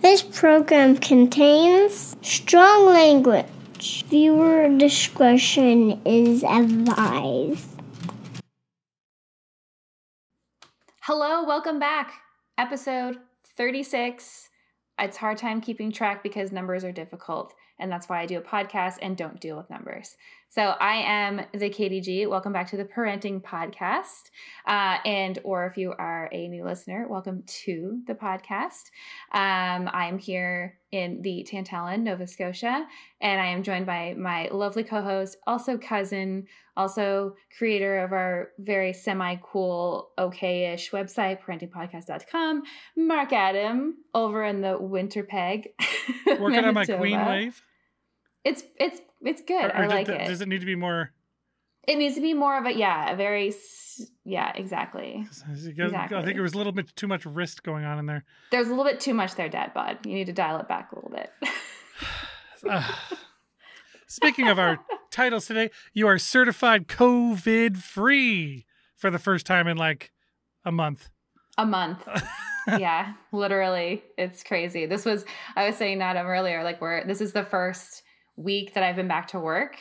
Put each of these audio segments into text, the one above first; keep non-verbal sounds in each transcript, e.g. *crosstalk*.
This program contains strong language. Viewer discretion is advised. Hello, welcome back. Episode 36. It's hard time keeping track because numbers are difficult, and that's why I do a podcast and don't deal with numbers. So I am the KDG. Welcome back to the Parenting Podcast, uh, and or if you are a new listener, welcome to the podcast. Um, I am here in the Tantallon, Nova Scotia, and I am joined by my lovely co-host, also cousin, also creator of our very semi-cool, okay-ish website, parentingpodcast.com, Mark Adam, over in the Winterpeg. Working on my queen wave. It's it's it's good. Or, or I like does, it. Does it need to be more? It needs to be more of a yeah, a very yeah, exactly. Exactly. I think there was a little bit too much wrist going on in there. There's a little bit too much there, Dad Bod. You need to dial it back a little bit. uh, *sighs* speaking of our *laughs* titles today, you are certified COVID free for the first time in like a month. A month. *laughs* yeah, literally. It's crazy. This was I was saying Adam earlier, like we're this is the first week that I've been back to work.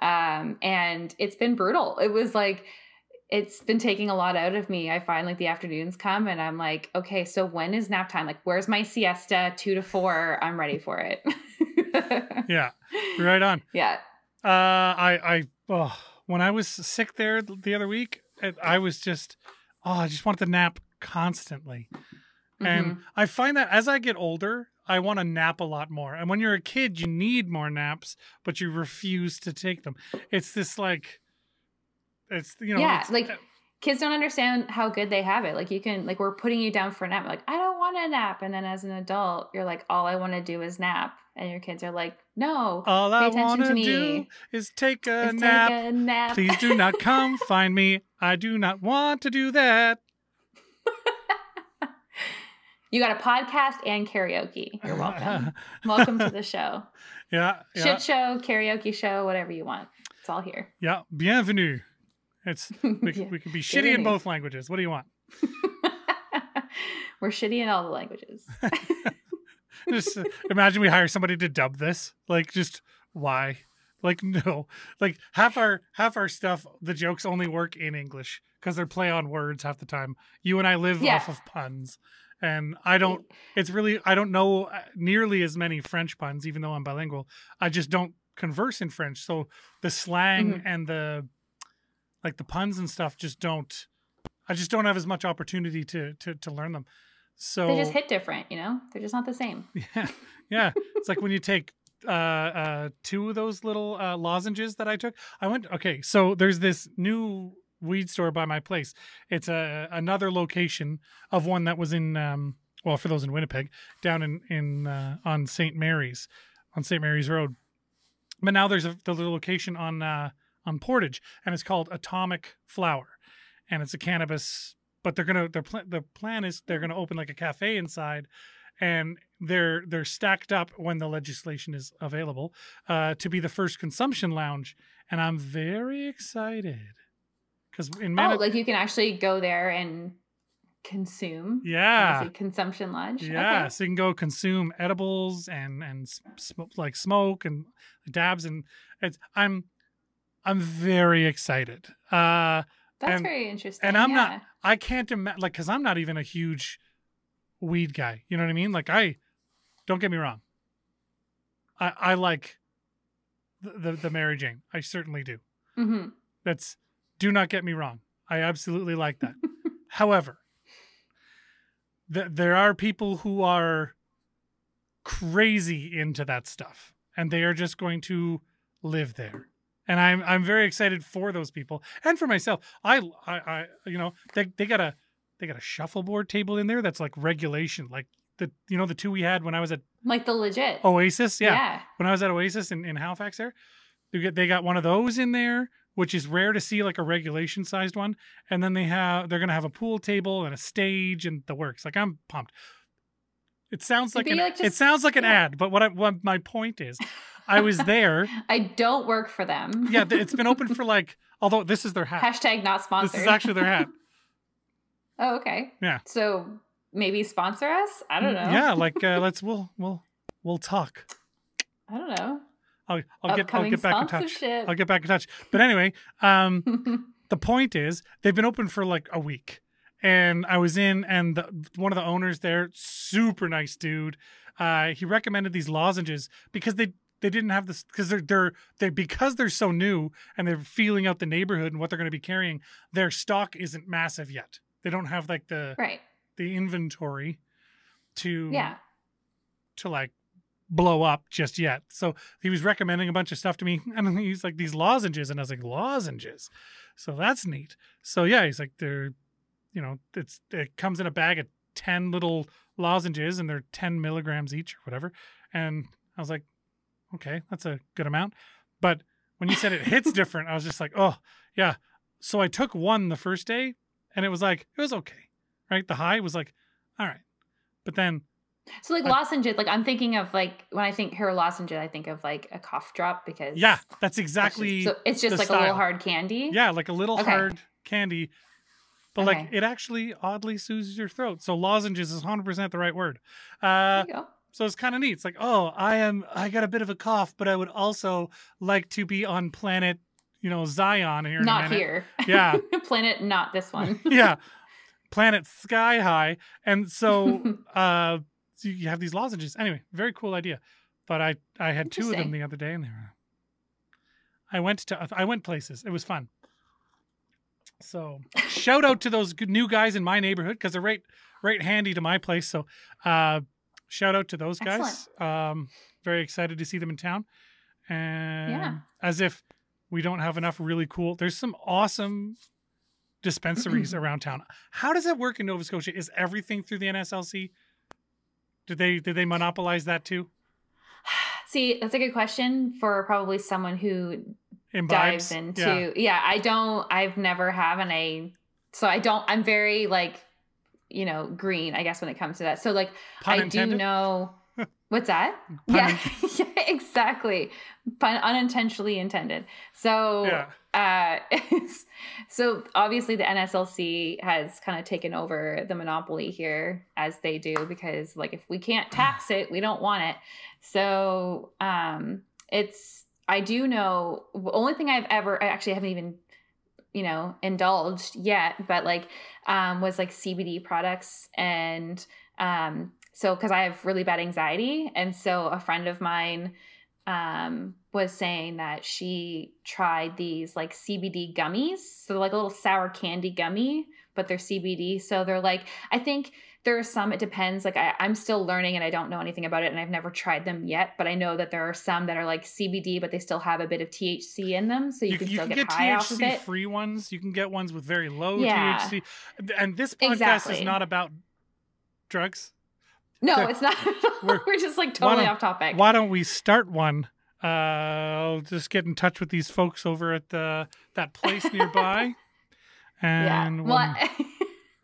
Um, and it's been brutal. It was like it's been taking a lot out of me. I find like the afternoons come and I'm like, okay, so when is nap time? Like, where's my siesta? Two to four. I'm ready for it. *laughs* yeah, right on. Yeah. Uh, I, I, oh, when I was sick there the other week, I was just, oh, I just wanted to nap constantly. Mm-hmm. And I find that as I get older, I want to nap a lot more. And when you're a kid, you need more naps, but you refuse to take them. It's this like, it's you know, yeah, like uh, kids don't understand how good they have it. Like you can, like we're putting you down for a nap. Like I don't want a nap, and then as an adult, you're like, all I want to do is nap, and your kids are like, no, all I want to do is take a, is nap. Take a nap. Please do not come *laughs* find me. I do not want to do that. You got a podcast and karaoke. You're welcome. *laughs* welcome to the show. Yeah, yeah. Shit show, karaoke show, whatever you want. It's all here. Yeah. Bienvenue. It's *laughs* we, yeah. we can be shitty Bienvenue. in both languages. What do you want? *laughs* We're shitty in all the languages. just uh, imagine we hire somebody to dub this. Like just why? Like no. Like half our half our stuff, the jokes only work in English because they're play on words half the time. You and I live yeah. off of puns and I don't. It's really I don't know uh, nearly as many French puns, even though I'm bilingual. I just don't converse in French, so the slang mm-hmm. and the like the puns and stuff just don't. I just don't have as much opportunity to to to learn them. So they just hit different, you know. They're just not the same. *laughs* Yeah, yeah. it's like when you take uh, uh, two of those little uh, lozenges that I took. I went okay. So there's this new weed store by my place. It's a another location of one that was in um, well for those in Winnipeg down in in uh, on St. Mary's on St. Mary's Road. But now there's a the location on uh, on Portage and it's called Atomic Flower, and it's a cannabis. But they're gonna their pl- the plan is they're gonna open like a cafe inside, and they're they're stacked up when the legislation is available uh, to be the first consumption lounge, and I'm very excited because in Manitoba, oh, like you can actually go there and consume. Yeah, consumption lunch. Yeah, okay. so you can go consume edibles and and sm- like smoke and dabs, and it's I'm I'm very excited. Uh, That's and, very interesting. And I'm yeah. not. I can't imagine like because I'm not even a huge weed guy. You know what I mean? Like I don't get me wrong. I I like the the, the Mary Jane. I certainly do. Mm-hmm. That's do not get me wrong. I absolutely like that. *laughs* However, th- there are people who are crazy into that stuff and they are just going to live there. And I'm I'm very excited for those people and for myself. I I, I you know, they they got a they got a shuffleboard table in there that's like regulation, like the you know the two we had when I was at like the legit Oasis, yeah. yeah. When I was at Oasis in, in Halifax there, they get they got one of those in there which is rare to see like a regulation sized one. And then they have they're gonna have a pool table and a stage and the works. Like I'm pumped. It sounds like, an, like just, it sounds like an yeah. ad, but what, I, what my point is, I was *laughs* there. I don't work for them. yeah, it's been open for like. *laughs* Although this is their hat. Hashtag not sponsored. This is actually their hat. *laughs* oh, okay. Yeah. So maybe sponsor us. I don't know. Yeah, like uh, let's we'll we'll we'll talk. I don't know. I'll I'll get I'll get back in touch. I'll get back in touch. But anyway, um, *laughs* the point is they've been open for like a week, and I was in, and the, one of the owners there, super nice dude. Uh, he recommended these lozenges because they they didn't have this because they're they're they because they're so new and they're feeling out the neighborhood and what they're going to be carrying. Their stock isn't massive yet. They don't have like the right. the inventory to Yeah. to like blow up just yet. So he was recommending a bunch of stuff to me, *laughs* and he's like these lozenges, and I was like lozenges. So that's neat. So yeah, he's like they're, you know, it's it comes in a bag of ten little lozenges, and they're ten milligrams each or whatever. And I was like, okay, that's a good amount. But when you said it hits *laughs* different, I was just like, oh yeah. So I took one the first day, and it was like it was okay, right? The high was like, all right, but then So like lozenges, like I'm thinking of like when I think hair lozenges, I think of like a cough drop because yeah, that's that's just- exactly so it's just like a little hard candy. Yeah, like a little Okay. hard candy. But like it actually oddly soothes your throat. So lozenges is 100% the right word. Uh so it's kind of neat. It's like, "Oh, I am I got a bit of a cough, but I would also like to be on planet, you know, Zion here in a Not here. Yeah. *laughs* Planet, not this one. *laughs* yeah. Planet Sky High. And so *laughs* uh you have these lozenges. Anyway, very cool idea. But I I had two of them the other day and they were I went to I went places. It was fun. So *laughs* shout out to those new guys in my neighborhood because they're right right handy to my place. So uh shout out to those guys. Um very excited to see them in town. And Yeah. as if we don't have enough really cool there's some awesome dispensaries *clears throat* around town. How does that work in Nova Scotia? Is everything through the NSLC? Did they did they monopolize that too? *sighs* See, that's a good question for probably someone who Imbibes? dives into yeah. I don't I've never have and I so I don't I'm very like you know green I guess when it comes to that. So like Pun I intended? do know *laughs* what's that? Pun yeah. *laughs* *laughs* exactly. Pun unintentionally intended. So Yeah. uh *laughs* so obviously the NSLC has kind of taken over the monopoly here as they do because like if we can't *sighs* tax it, we don't want it. So um it's I do know the only thing I've ever I actually haven't even you know indulged yet but like um was like CBD products and um so because I have really bad anxiety and so a friend of mine um was saying that she tried these like CBD gummies so like a little sour candy gummy but they're CBD so they're like I think there are some it depends like I, i'm still learning and i don't know anything about it and i've never tried them yet but i know that there are some that are like cbd but they still have a bit of thc in them so you, You, can you still can get, get high off of it free ones. You can get ones with very low Yeah. THC. And this podcast is not about drugs. No So, it's not *laughs* we're- we're, just like totally off topic Why don't we start one? Uh, I'll just get in touch with these folks over at the that place nearby, *laughs* and well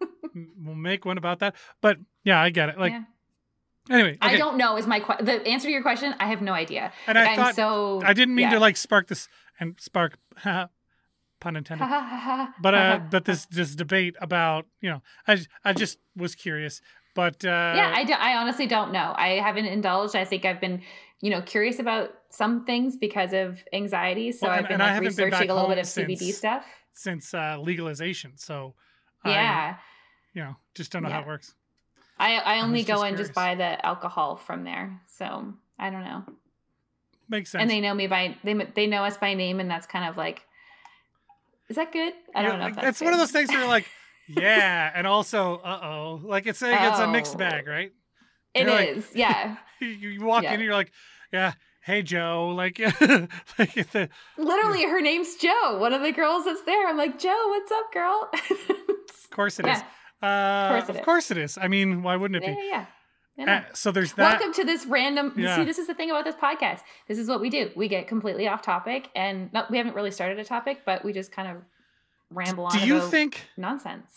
we'll, *laughs* we'll make one about that. But yeah, I get it. Like yeah. anyway, i don't know is my que- the answer to your question i have no idea And I Like, thought so I didn't mean yeah. to like spark this and spark pun intended. but uh, but this this debate about you know I I just was curious. But uh, yeah I, do, I honestly don't know i haven't indulged i think i've been you know curious about some things because of anxiety so Well, and- i've been like been researching back a little bit of cbd stuff since uh, legalization, so yeah I, you know just don't know how it works. I, I only go and just buy the alcohol from there. So I don't know. Makes sense. And they know me by they they know us by name, and that's kind of like, is that good? I don't know. If like, that's it's one of those things where you're like, *laughs* yeah, and also, uh oh, like it's a it's a mixed Oh. bag, right? It you're like- *laughs* yeah. You, walk Yeah. in, and you're like, yeah, hey Joe, like, *laughs* like the, Literally, her name's Joe. One of the girls that's there. I'm like, Joe, what's up, girl? *laughs* of course it is. Yeah. Uh, course it of is. course it is. I mean, why wouldn't it yeah, be? yeah, yeah. Uh, so there's that. Welcome to this random. Yeah. See, this is the thing about this podcast. This is what we do. We get completely off topic, and not, we haven't really started a topic, but we just kind of ramble on. Do you think nonsense?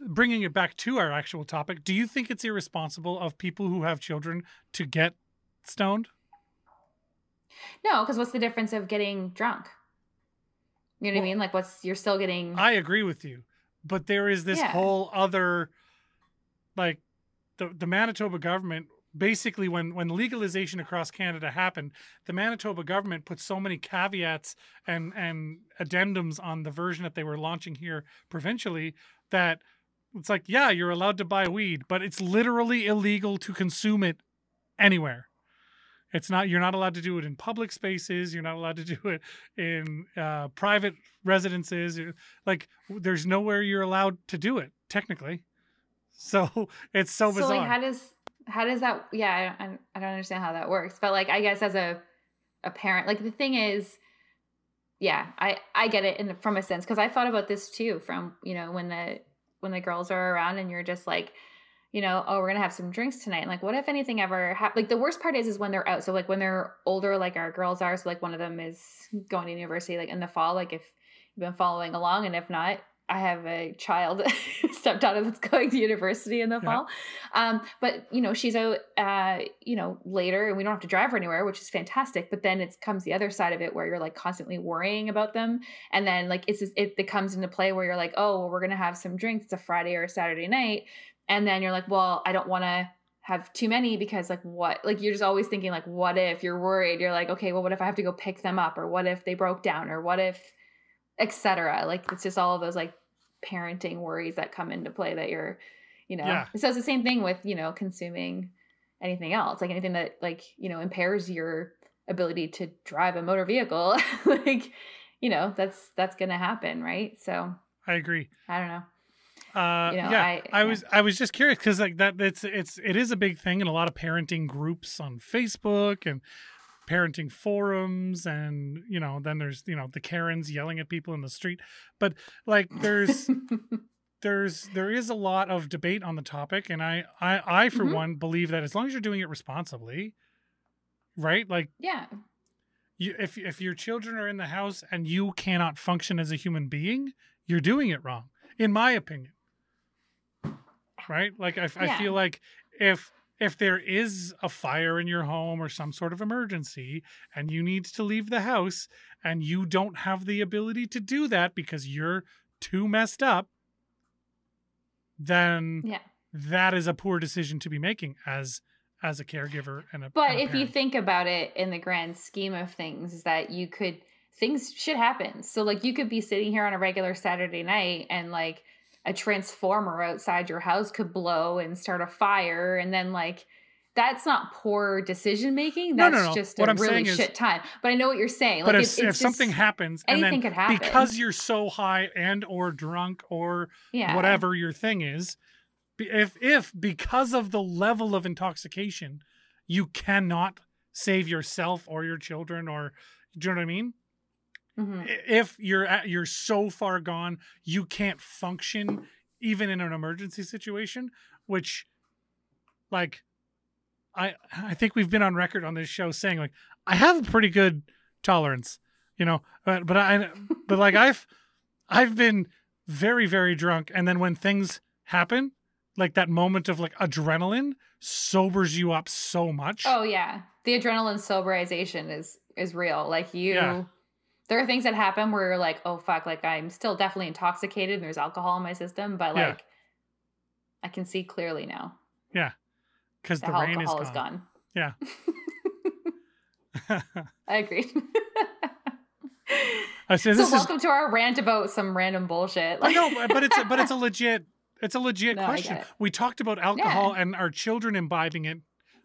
bringing it back to our actual topic, do you think it's irresponsible of people who have children to get stoned? No, because what's the difference of getting drunk? You know what I mean? Like, what's you're still getting? I agree with you, but there is this Yeah. whole other, like, the the Manitoba government basically when when legalization across Canada happened, the Manitoba government put so many caveats and and addendums on the version that they were launching here provincially that it's like yeah you're allowed to buy weed but it's literally illegal to consume it anywhere. It's not you're not allowed to do it in public spaces. You're not allowed to *laughs* do it in uh, private residences. Like there's nowhere you're allowed to do it technically. *laughs* So it's so, so bizarre like how does how does that yeah I, I don't understand how that works but like i guess as a a parent like the thing is yeah i i get it in from a sense because i thought about this too from you know when the when the girls are around and you're just like you know, oh, we're gonna have some drinks tonight. And like, what if anything ever happened? Like, the worst part is, is when they're out. So like when they're older, like our girls are. So like one of them is going to university, like in the fall. Like if you've been following along, and if not, I have a child *laughs* stepdaughter that's going to university in the yeah. fall. Um, but you know, she's out, uh, you know, later, and we don't have to drive her anywhere, which is fantastic. But then it comes the other side of it where you're like constantly worrying about them, and then like it's it, it comes into play where you're like, oh, well, we're gonna have some drinks. It's a Friday or a Saturday night and then you're like well i don't want to have too many because like what like you're just always thinking like what if you're worried you're like okay well what if i have to go pick them up or what if they broke down or what if etc like it's just all of those like parenting worries that come into play that you're you know. Yeah. so it's the same thing with you know consuming anything else. Like anything that like you know impairs your ability to drive a motor vehicle *laughs* like you know that's that's gonna happen right? So i agree. I don't know. Uh, you know, yeah, I, I was I was just curious because like that it's it's it is a big thing in a lot of parenting groups on Facebook and parenting forums and you know then there's you know the Karens yelling at people in the street, but like there's *laughs* there's there is a lot of debate on the topic and I I I for mm-hmm. one believe that as long as you're doing it responsibly, right? Like yeah. You, if if your children are in the house and you cannot function as a human being, you're doing it wrong, in my opinion right? Like I, I feel like if if there is a fire in your home or some sort of emergency and you need to leave the house and you don't have the ability to do that because you're too messed up, then yeah. that is a poor decision to be making as as a caregiver and a But and a if you think about it in the grand scheme of things, is that you could things should happen. So like you could be sitting here on a regular Saturday night and like a transformer outside your house could blow and start a fire and then like that's not poor decision making. That's no, no, no. just what a I'm really shit is, time. But I know what you're saying. But like, if, if something happens, anything and could happen because you're so high and or drunk or yeah. whatever your thing is. If if because of the level of intoxication, you cannot save yourself or your children or do you know what I mean? Mm-hmm. If you're at, you're so far gone, you can't function even in an emergency situation, which like I I think we've been on record on this show saying like I have a pretty good tolerance, you know, but but I but like I've I've been very very drunk and then when things happen, like that moment of like adrenaline sobers you up so much. Oh yeah. The adrenaline soberization is is real. Like you yeah there are things that happen where you're like, oh fuck, like I'm still definitely intoxicated and there's alcohol in my system, but like yeah. I can see clearly now. Yeah. Because the, the rain is gone. is gone. Yeah. *laughs* I agree. *laughs* I so welcome is... to our rant about some random bullshit. Like... I know, but it's a, but it's a *laughs* legit it's a legit no, question. We talked about alcohol yeah. and our children imbibing it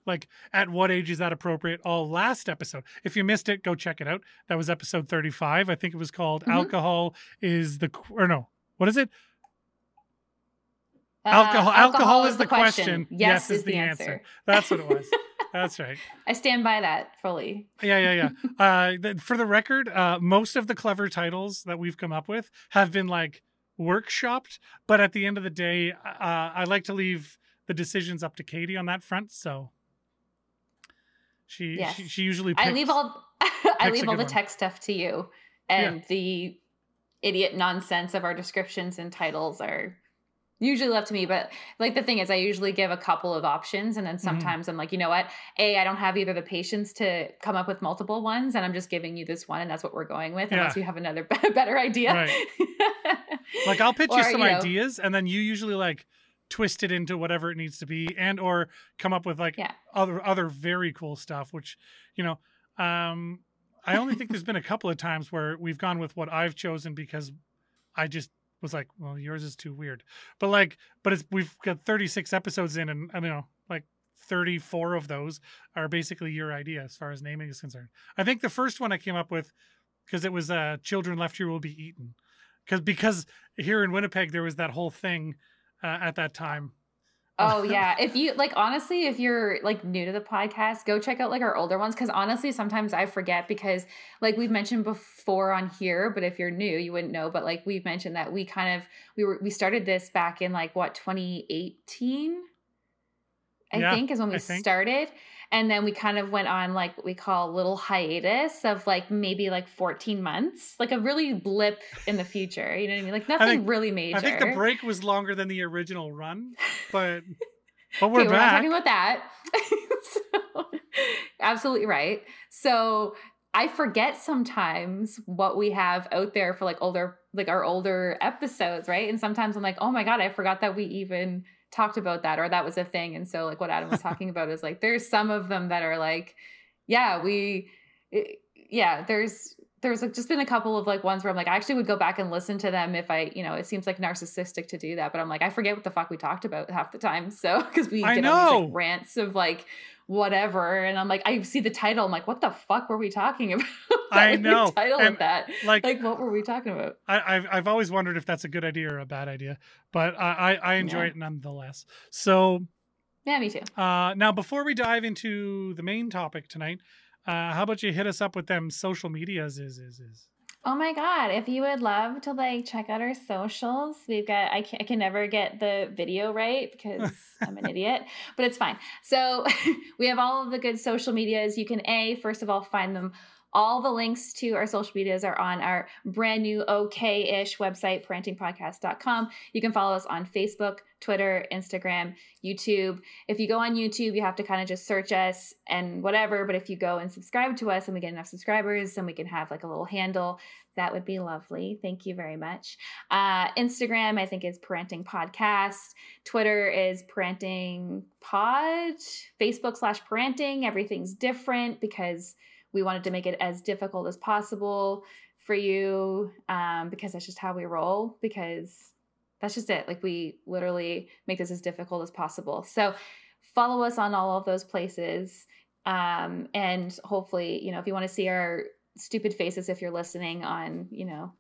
like at what age is that appropriate all last episode if you missed it go check it out that was episode 35 i think it was called mm-hmm. alcohol is the or no what is it uh, alcohol, alcohol, alcohol is, is the question, question. Yes, yes, is, is the, the answer. answer. That's what it was. *laughs* That's right. I stand by that fully. Yeah, yeah, yeah. *laughs* uh, for the record, uh, most of the clever titles that we've come up with have been like workshopped, but at the end of the day, uh, I like to leave the decisions up to Katie on that front. So she yes. she, she, usually picks, I leave all *laughs* I leave all the one. tech stuff to you, and yeah. the idiot nonsense of our descriptions and titles are usually left to me but like the thing is i usually give a couple of options and then mm-hmm. sometimes mm-hmm. i'm like you know what a i don't have either the patience to come up with multiple ones and i'm just giving you this one and that's what we're going with yeah. unless you have another *laughs* better idea right. *laughs* like i'll pitch or, you some you know, ideas and then you usually like twist it into whatever it needs to be and or come up with like Yeah. other other very cool stuff which you know um i only think there's been a couple of times where we've gone with what i've chosen because i just was like well yours is too weird. But like but it's we've got 36 episodes in and i don't know like 34 of those are basically your idea as far as naming is concerned. I think the first one i came up with because it was uh children left here will be eaten. Because because here in winnipeg there was that whole thing uh, at that time *laughs* Oh yeah. If you like honestly, if you're like new to the podcast, go check out like our older ones cuz honestly sometimes I forget because like we've mentioned before on here, but if you're new, you wouldn't know, but like we've mentioned that we kind of we were we started this back in like what 2018 I Yeah, think is when we started. And then we kind of went on like what we call a little hiatus of like maybe like 14 months, like a really blip in the future. You know what I mean? Like nothing think- really major. I think the break was longer than the original run, but *laughs* but we're Okay, we're not talking about that. *laughs* so, absolutely right. So I forget sometimes what we have out there for like older, like our older episodes, right? And sometimes I'm like, oh my god, I forgot that we even talked about that or that was a thing. And so like what Adam was talking *laughs* about is like there's some of them that are like, yeah, we, it- yeah, there's there's like just been a couple of like ones where I'm like I actually would go back and listen to them if I you know it seems like narcissistic to do that but I'm like I forget what the fuck we talked about half the time so *laughs* because we I get on these know. like rants of like whatever and I'm like I see the title I'm like what the fuck were we talking *laughs* about I know. title And, of that like, like what were we talking about I, I've I've always wondered if that's a good idea or a bad idea, but I I, I enjoy Yeah. it nonetheless. So yeah me too uh, now before we dive into the main topic tonight, uh, how about you hit us up with them social medias? Is is is. Oh my god, if you would love to like check out our socials, we've got I can, I can never get the video right *laughs* because I'm an idiot, but it's fine. So, *laughs* we have all of the good social medias. You can a first of all find them all the links to our social medias are on our brand new okay-ish website parentingpodcast.com. You can follow us on Facebook, Twitter, Instagram, YouTube. If you go on YouTube, you have to kind of just search us and whatever, but if you go and subscribe to us and we get enough subscribers and we can have like a little handle that would be lovely. Thank you very much. Uh, Instagram, I think, is Parenting Podcast. Twitter is Parenting Pod. Facebook slash Parenting. Everything's different because we wanted to make it as difficult as possible for you um, because that's just how we roll. Because that's just it. Like we literally make this as difficult as possible. So follow us on all of those places. Um, and hopefully, you know, if you want to see our stupid faces, if you're listening on, you know,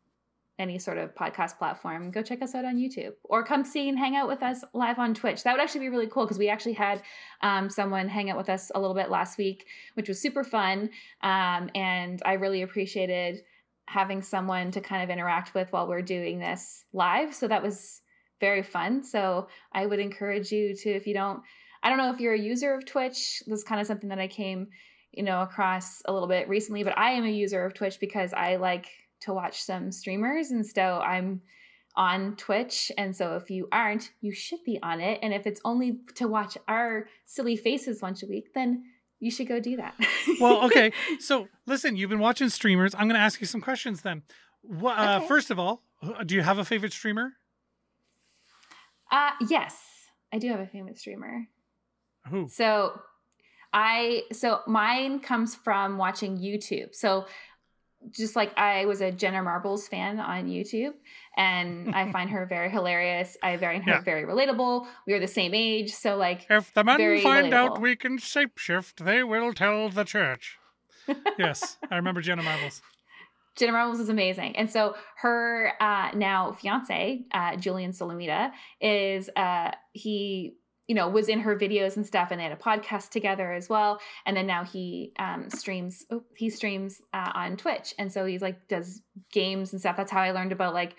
any sort of podcast platform, go check us out on YouTube or come see and hang out with us live on Twitch. That would actually be really cool because we actually had um, someone hang out with us a little bit last week, which was super fun. Um, and I really appreciated having someone to kind of interact with while we're doing this live. So that was very fun. So I would encourage you to, if you don't, I don't know if you're a user of Twitch, this is kind of something that I came, you know, across a little bit recently, but I am a user of Twitch because I like to watch some streamers. And so I'm on Twitch. And so if you aren't, you should be on it. And if it's only to watch our silly faces once a week, then you should go do that. Well, *laughs* okay. So listen, you've been watching streamers. I'm going to ask you some questions then. What, uh, Okay. First of all, do you have a favorite streamer? uh, yes, I do have a famous streamer. Who? So I so mine comes from watching YouTube. So just like I was a Jenna Marbles fan on YouTube and I *laughs* find her very hilarious. I find her Yeah. very relatable. We are the same age, so like If the men find out we can shapeshift, they will tell the church. *laughs* yes, I remember Jenna Marbles. Jenna Marbles is amazing. And so her uh, now fiance, uh, Julian Solomita, is uh, he you know was in her videos and stuff, and they had a podcast together as well. And then now he um, streams. Oh, he streams uh, on Twitch, and so he's like does games and stuff. That's how I learned about like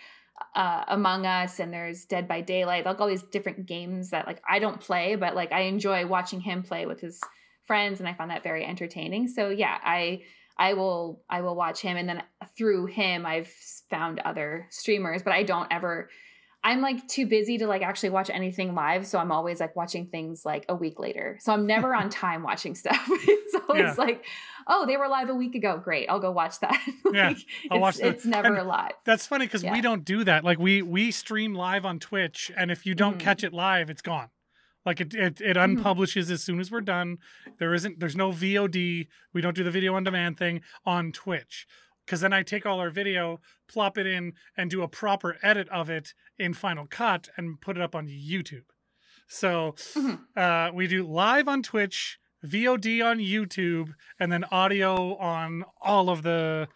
uh, Among Us and there's Dead by Daylight, like all these different games that like I don't play, but like I enjoy watching him play with his friends, and I found that very entertaining. So yeah, I I will I will watch him, and then through him I've found other streamers, but I don't ever I'm like too busy to like actually watch anything live. So I'm always like watching things like a week later. So I'm never on *laughs* time watching stuff. *laughs* it's always Yeah. like, oh, they were live a week ago. Great. I'll go watch that. *laughs* Yeah, I'll it's, watch the- it's never and live. That's funny because Yeah. we don't do that. Like we we stream live on Twitch, and if you don't Mhm. catch it live, it's gone. Like it it, it Mhm. unpublishes as soon as we're done. There isn't there's no VOD. We don't do the video on demand thing on Twitch. Because then I take all our video, plop it in, and do a proper edit of it in Final Cut and put it up on YouTube. So Mhm. uh, we do live on Twitch, VOD on YouTube, and then audio on all of the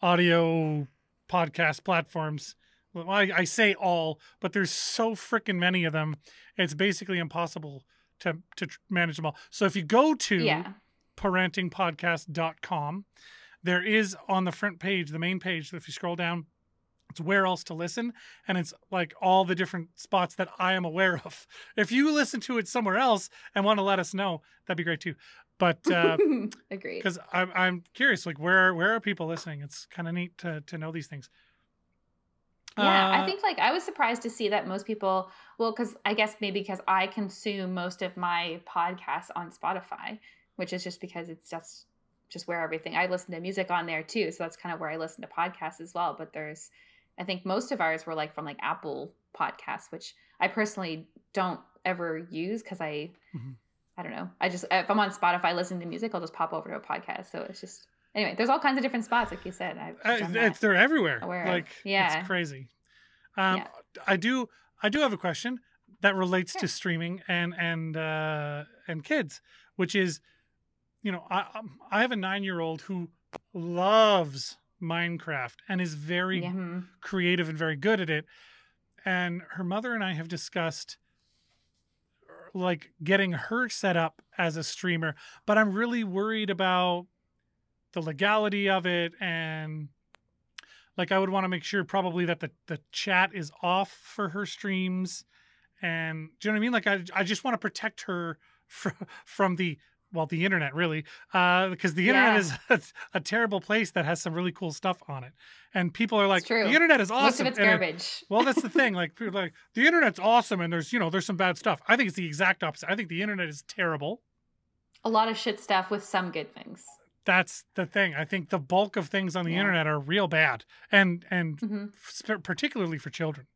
audio podcast platforms. Well, I, I say all, but there's so freaking many of them. It's basically impossible to to manage them all. So if you go to Yeah. parentingpodcast.com, there is on the front page, the main page, if you scroll down, it's where else to listen and it's like all the different spots that I am aware of. *laughs* If you listen to it somewhere else and want to let us know, that'd be great too. But uh *laughs* Agreed. because I'm I'm curious, like where where are people listening? It's kind of neat to to know these things. Yeah, Uh, I think like I was surprised to see that most people, well, because I guess maybe because I consume most of my podcasts on Spotify, which is just because it's just just where everything I listen to music on there too, so that's kind of where I listen to podcasts as well. But there's, I think most of ours were like from like Apple Podcasts, which I personally don't ever use because I, Mhm. I don't know, I just if I'm on Spotify listening to music, I'll just pop over to a podcast. So it's just anyway, there's all kinds of different spots, like you said. I've Uh, it's they're everywhere. aware of. like Yeah. it's crazy. Um, Yeah. I do I do have a question that relates to streaming and and uh, and kids, which is, you know, I um, I have a nine year old who loves Minecraft and is very Yeah, hmm. creative and very good at it. And her mother and I have discussed like getting her set up as a streamer, but I'm really worried about the legality of it and like I would want to make sure probably that the, the chat is off for her streams and do you know what I mean? Like I I just want to protect her *laughs* from from the well the internet really uh because the internet Yeah. is *laughs* a, a terrible place that has some really cool stuff on it and people are like the internet is Most awesome of it's and it- garbage. well, that's the thing. *laughs* Like, people are like the internet's awesome, and there's you know there's some bad stuff. I think it's the exact opposite. I think the internet is terrible. a lot of shit stuff with some good things. That's the thing. I think the bulk of things on the Yeah. internet are real bad, and and hmm sp- particularly for children.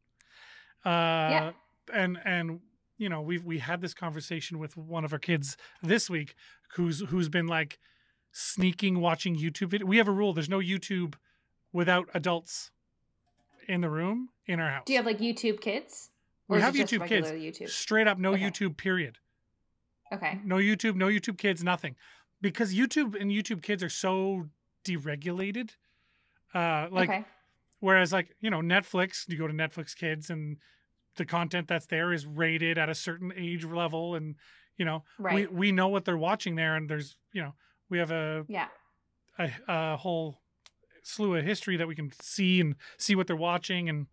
Uh, and and you know we we had this conversation with one of our kids this week, who's who's been like sneaking watching YouTube video. We have a rule: there's no YouTube without adults in the room in our house. Do you have like YouTube Kids? We have YouTube Kids. YouTube. Straight up, no Okay. YouTube. Period. Okay. No YouTube, no YouTube Kids, nothing, because YouTube and YouTube Kids are so deregulated. Uh, like okay. whereas like you know Netflix, you go to Netflix Kids and the content that's there is rated at a certain age level, and you know Right. we we know what they're watching there, and there's you know we have a yeah. a, a whole slew of history that we can see and see what they're watching and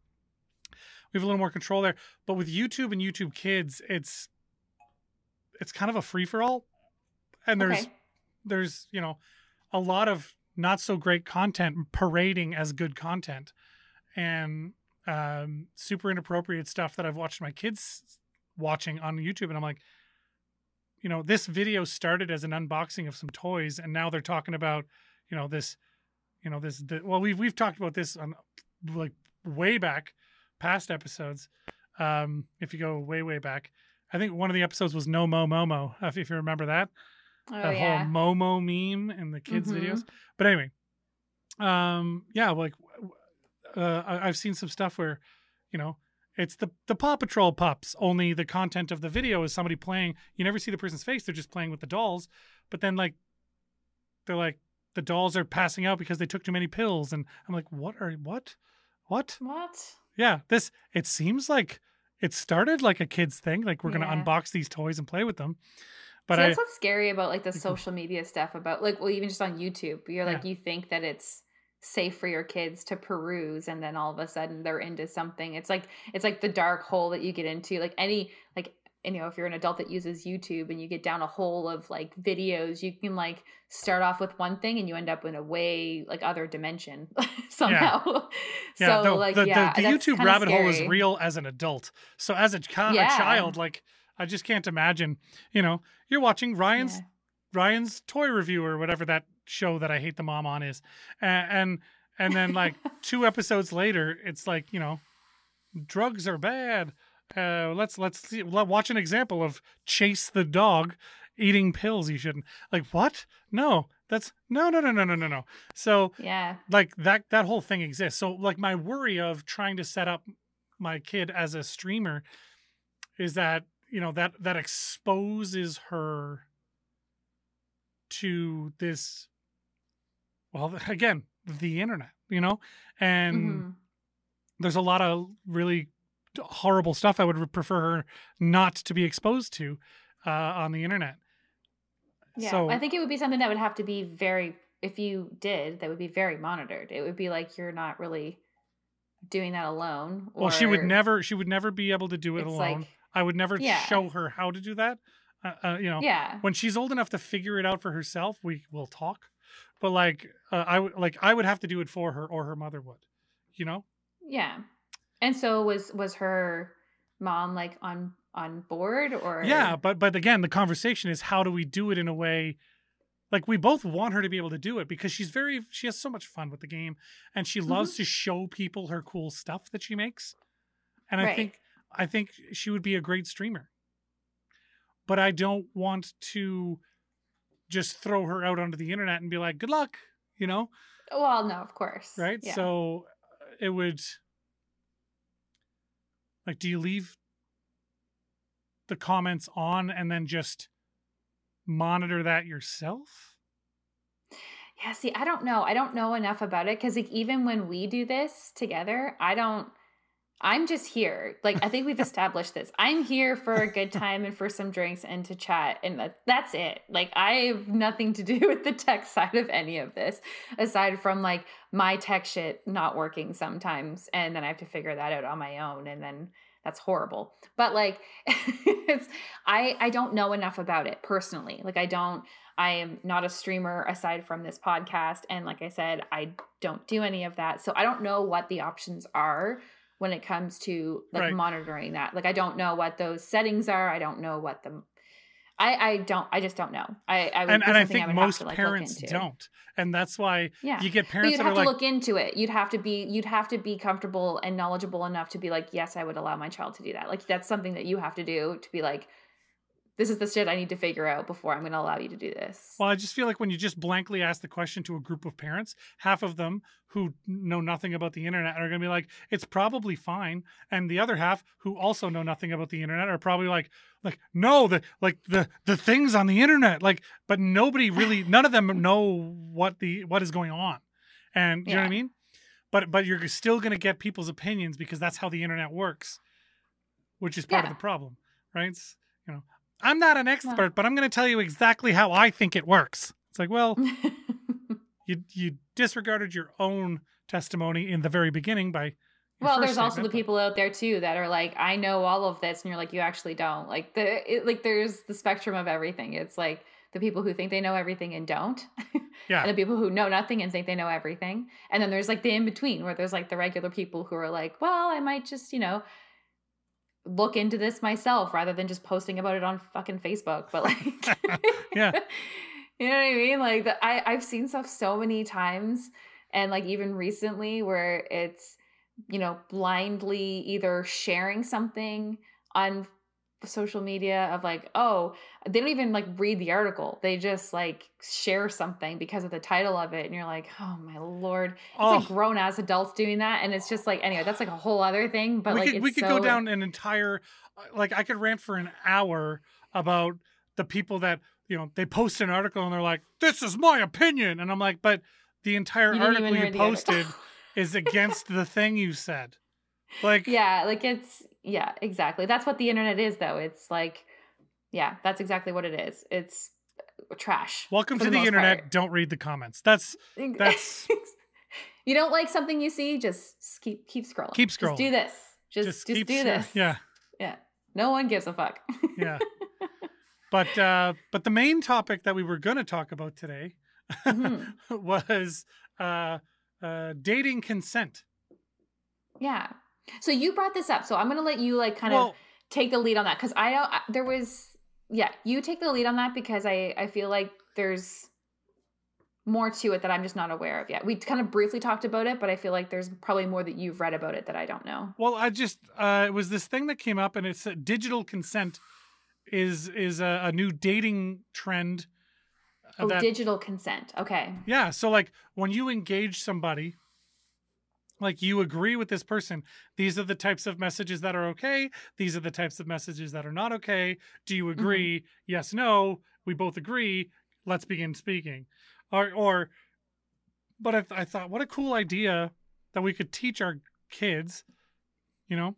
we have a little more control there but with youtube and youtube kids it's it's kind of a free-for-all and there's okay. there's you know a lot of not so great content parading as good content and um super inappropriate stuff that i've watched my kids watching on youtube and i'm like you know this video started as an unboxing of some toys and now they're talking about you know this you know this the, well we've we've talked about this on like way back past episodes um if you go way way back i think one of the episodes was no mo momo if, if you remember that Oh that yeah. whole momo meme in the kids Mhm. videos but anyway um yeah like uh I, i've seen some stuff where you know it's the the paw patrol pups only the content of the video is somebody playing you never see the person's face they're just playing with the dolls but then like they're like the dolls are passing out because they took too many pills and i'm like what are what what what? yeah this it seems like it started like a kids thing like we're Yeah. gonna unbox these toys and play with them but i that's what's scary about like the *laughs* social media stuff about like well even just on YouTube. You're like you think that it's safe for your kids to peruse and then all of a sudden they're into something. It's like it's like the dark hole that you get into. Like any like you know, if you're an adult that uses YouTube and you get down a hole of like videos, you can like start off with one thing and you end up in a way like other dimension *laughs* somehow. *laughs* Yeah, so the, like the, yeah, the, the YouTube rabbit hole is real as an adult. So as a, chi- Yeah. a child, like I just can't imagine. You know, you're watching Ryan's Yeah. Ryan's toy review or whatever that show that I hate the mom on is, and and, and then like *laughs* two episodes later, it's like you know, drugs are bad. Uh, let's let's see, let, watch an example of Chase the dog eating pills. You shouldn't like what? No, that's no no no no no no no. So Yeah. like that that whole thing exists so like my worry of trying to set up my kid as a streamer is that you know that that exposes her to this well again the internet you know and Mhm. there's a lot of really horrible stuff i would prefer her not to be exposed to uh, on the internet Yeah, so I think it would be something that would have to be very. If you did, that would be very monitored. It would be like you're not really doing that alone. well she would never she would never be able to do it alone Like, I would never Yeah. show her how to do that. Uh, uh, you know, yeah, when she's old enough to figure it out for herself, we will talk. But like, uh, I would like I would have to do it for her, or her mother would. You know? yeah. And so was was her mom like on on board or Yeah, but but again, the conversation is how do we do it in a way. Like we both want her to be able to do it because she's very she has so much fun with the game and she loves Mm-hmm. to show people her cool stuff that she makes. And I think I think she would be a great streamer. But I don't want to just throw her out onto the internet and be like, "Good luck," you know? Well, no, of course. right? Yeah. So uh, it would like do you leave the comments on and then just monitor that yourself? Yeah, see, I don't know. I don't know enough about it because like even when we do this together, I don't. I'm just here. Like I think we've *laughs* established this. I'm here for a good time and for some drinks and to chat, and that's it. Like I have nothing to *laughs* do with the tech side of any of this, aside from like my tech shit not working sometimes, and then I have to figure that out on my own, and then that's horrible. But like, *laughs* it's I I don't know enough about it personally. Like I don't. I am not a streamer aside from this podcast. And like I said, I don't do any of that. So I don't know what the options are when it comes to like Right. monitoring that. Like I don't know what those settings are. I don't know what the I I don't I just don't know. I I would And and I think would most to, like, parents don't. And that's why Yeah. you get But parents you'd that have are to like look into it. You'd have to be you'd have to be comfortable and knowledgeable enough to be like, yes, I would allow my child to do that. Like that's something that you have to do to be like, this is the shit I need to figure out before I'm gonna allow you to do this. Well, I just feel like when you just blankly ask the question to a group of parents, half of them who know nothing about the internet are going to be like, "It's probably fine," and the other half who also know nothing about the internet are probably like, "Like, no, the like the the things on the internet, like, but nobody really, *laughs* none of them know what the what is going on," and you know what I mean? But but you're still going to get people's opinions because that's how the internet works, which is part Yeah. of the problem, right? It's, I'm not an expert, but I'm going to tell you exactly how I think it works. It's like, well, *laughs* you you disregarded your own testimony in the very beginning by. well, there's also the people out there too that are like, I know all of this, and you're like, you actually don't. Like the it, like, there's the spectrum of everything. It's like the people who think they know everything and don't, *laughs* Yeah. and the people who know nothing and think they know everything, and then there's like the in between where there's like the regular people who are like, well, I might just you know look into this myself rather than just posting about it on fucking Facebook. But like, *laughs* Yeah. *laughs* you know what I mean? Like the, I I've seen stuff so many times, and like even recently where it's you know blindly either sharing something on social media of like oh they don't even like read the article. They just like share something because of the title of it and you're like oh my lord. It's Oh. like grown ass adults doing that and it's just like anyway that's like a whole other thing but we like could we could so, go down an entire uh, like I could rant for an hour about the people that you know they post an article and they're like this is my opinion and I'm like but the entire article you posted is *laughs* against the thing you said like yeah like it's yeah exactly that's what the internet is though it's like yeah that's exactly what it is it's trash welcome to the, most internet part. don't read the comments that's *laughs* That's- you don't like something you see just keep keep scrolling Keep just scrolling. do this just just, keep do this yeah yeah No one gives a fuck. yeah. *laughs* But uh, but the main topic that we were going to talk about today Mhm. *laughs* was uh, uh, dating consent. Yeah. So you brought this up. So I'm going to let you like kind well, of take the lead on that cuz I don't I, there was yeah, you take the lead on that because I I feel like there's more to it that I'm just not aware of yet. We kind of briefly talked about it, but I feel like there's probably more that you've read about it that I don't know. well, I just uh, it was this thing that came up, and it's uh, digital consent is is a, a new dating trend. uh, Oh, that- digital consent. Okay. Yeah. So like when you engage somebody, like you agree with this person, these are the types of messages that are okay. These are the types of messages that are not okay. Do you mm-hmm. agree? Yes, no. We both agree. Let's begin speaking. Or or but I, I thought what a cool idea that we could teach our kids, you know.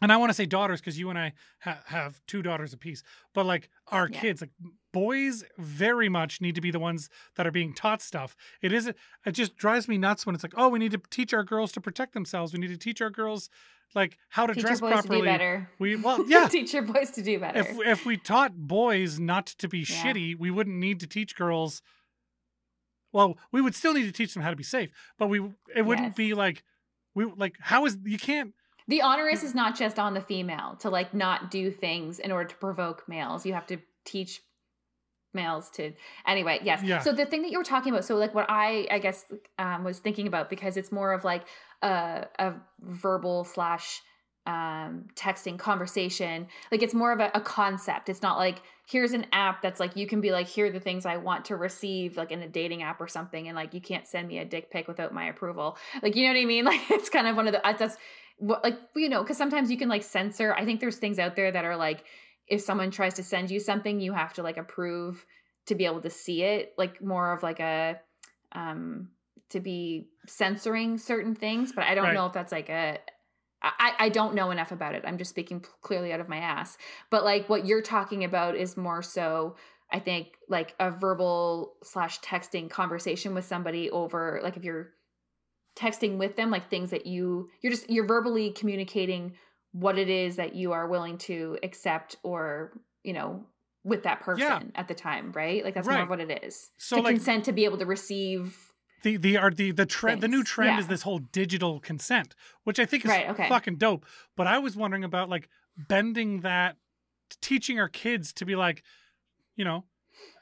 And I want to say daughters because you and I ha- have two daughters apiece. But like our Yeah. kids, like boys, very much need to be the ones that are being taught stuff. It isn't. It just drives me nuts when it's like, oh, we need to teach our girls to protect themselves. We need to teach our girls like how to Teach dress properly. to better. We well, *laughs* yeah. Teach your boys to do better. if if we taught boys not to be Yeah. shitty, we wouldn't need to teach girls. Well, we would still need to teach them how to be safe, but we it wouldn't Yes. be like we like how is you can't The onerous is not just on the female to like not do things in order to provoke males. You have to teach males to anyway yes. Yeah. so the thing that you were talking about so like what i i guess um was thinking about because it's more of like a, a verbal slash um texting conversation like it's more of a, a concept. It's not like here's an app that's like you can be like here are the things i want to receive like in a dating app or something and like you can't send me a dick pic without my approval. Like you know what i mean? *laughs* Like it's kind of one of the that's what like you know because sometimes you can like censor i think there's things out there that are like if someone tries to send you something you have to like approve to be able to see it like more of like a um to be censoring certain things but i don't Right. know if that's like a I, I don't know enough about it. I'm just speaking clearly out of my ass. But like what you're talking about is more so, I think, like a verbal slash texting conversation with somebody over, like if you're texting with them, like things that you, you're just, you're verbally communicating what it is that you are willing to accept or, you know, with that person Yeah. at the time, right? Like that's more of what it is. So, to like- consent to be able to receive. the the are the the trend the new trend is this whole digital consent, which I think is Right, okay. fucking dope. But I was wondering about like bending that, teaching our kids to be like, you know,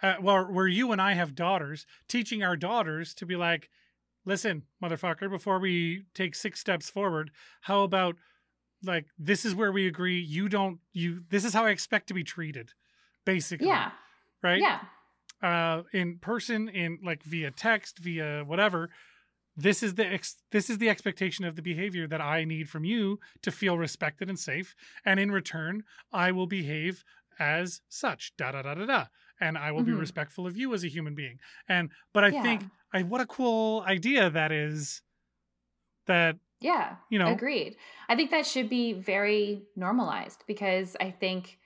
uh, well, where you and I have daughters, teaching our daughters to be like, listen, motherfucker, before we take six steps forward, how about like this is where we agree you don't you this is how I expect to be treated, basically. Yeah. Right Yeah. uh in person in like via text via whatever this is the ex- this is the expectation of the behavior that i need from you to feel respected and safe and in return i will behave as such da da da da da and i will be Mhm. respectful of you as a human being and but i Yeah. think i what a cool idea that is that Yeah. You know? agreed. I think that should be very normalized because I think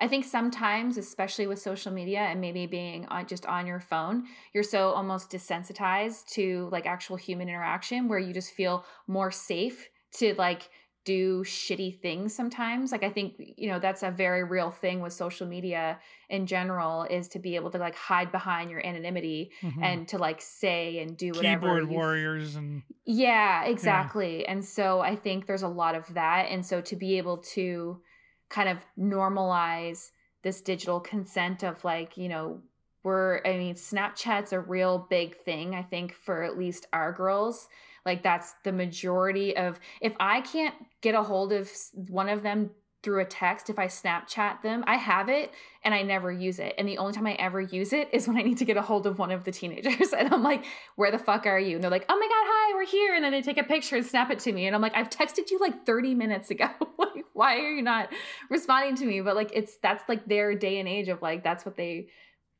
I think sometimes, especially with social media and maybe being on just on your phone, you're so almost desensitized to like actual human interaction where you just feel more safe to like do shitty things sometimes. Like I think, you know, that's a very real thing with social media in general is to be able to like hide behind your anonymity mhm, and to like say and do whatever keyboard warriors and yeah, exactly. And so I think there's a lot of that. And so to be able to kind of normalize this digital consent of like, you know, we're, I mean, Snapchat's a real big thing, I think, for at least our girls. Like, that's the majority of, if I can't get a hold of one of them through a text, if I Snapchat them, I have it and I never use it. And the only time I ever use it is when I need to get a hold of one of the teenagers. *laughs* And I'm like, where the fuck are you? And they're like, oh my God, hi, we're here. And then they take a picture and snap it to me. And I'm like, I've texted you like 30 minutes ago. *laughs* like, why are you not responding to me? But like, it's that's like their day and age of like, that's what they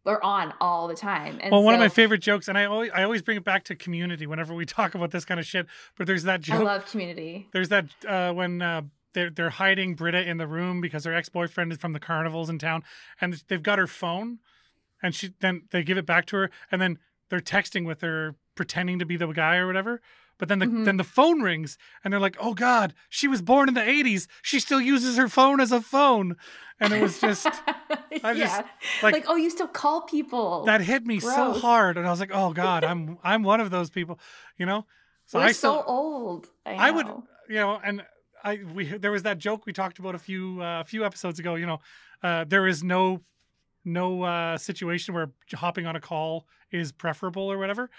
are on all the time. And well one of my favorite jokes and i always i always bring it back to community whenever we *laughs* talk about this kind of shit but there's that joke. I love community. There's that uh, when uh, they're they're hiding Britta in the room because her ex boyfriend is from the carnivals in town, and they've got her phone, and she then they give it back to her, and then they're texting with her, pretending to be the guy or whatever. But then the Mhm. then the phone rings and they're like, "Oh God, she was born in the '80s. She still uses her phone as a phone," and it was just *laughs* I just, like- Like, oh, you still call people. that hit me so hard, and I was like, "Oh *laughs* God, I'm I'm one of those people," you know. So We're I so old. I, I would- you know, and I we there was that joke we talked about a few uh, a few episodes ago. You know, uh, there is no no uh, situation where hopping on a call is preferable or whatever.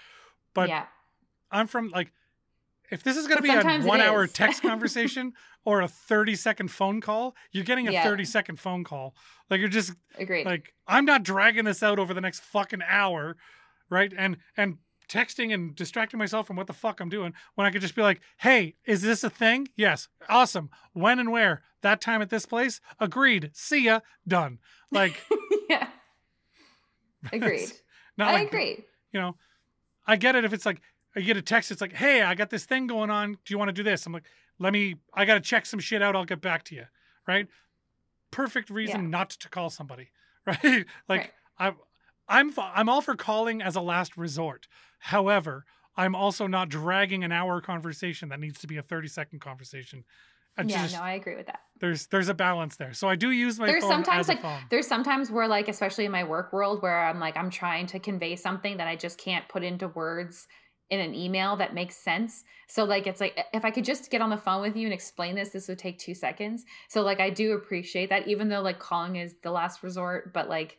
But yeah. I'm from like, if this is going to be a one hour text *laughs* conversation or a 30 second phone call, you're getting a Yeah. 30 second phone call. Like you're just Agreed. like, I'm not dragging this out over the next fucking hour, right? And and texting and distracting myself from what the fuck I'm doing when I could just be like, hey, is this a thing? Yes. Awesome. When and where? That time at this place? Agreed. See ya. Done. Like, *laughs* yeah. *laughs* Agreed. not I like agree. you know, I get it if it's like I get a text, it's like, hey, I got this thing going on. Do you want to do this? I'm like, let me, I got to check some shit out. I'll get back to you. Right. Perfect reason Yeah. not to call somebody. *laughs* Right. like, I'm, I'm, f- I'm all for calling as a last resort. However, I'm also not dragging an hour conversation that needs to be a 30 second conversation. I yeah, just, no, I agree with that. there's, there's a balance there. So I do use my There's phone sometimes as a like phone. there's sometimes where like especially in my work world where I'm like I'm trying to convey something that I just can't put into words in an email that makes sense. So like it's like if I could just get on the phone with you and explain this this would take 2 seconds. So like I do appreciate that even though like calling is the last resort but like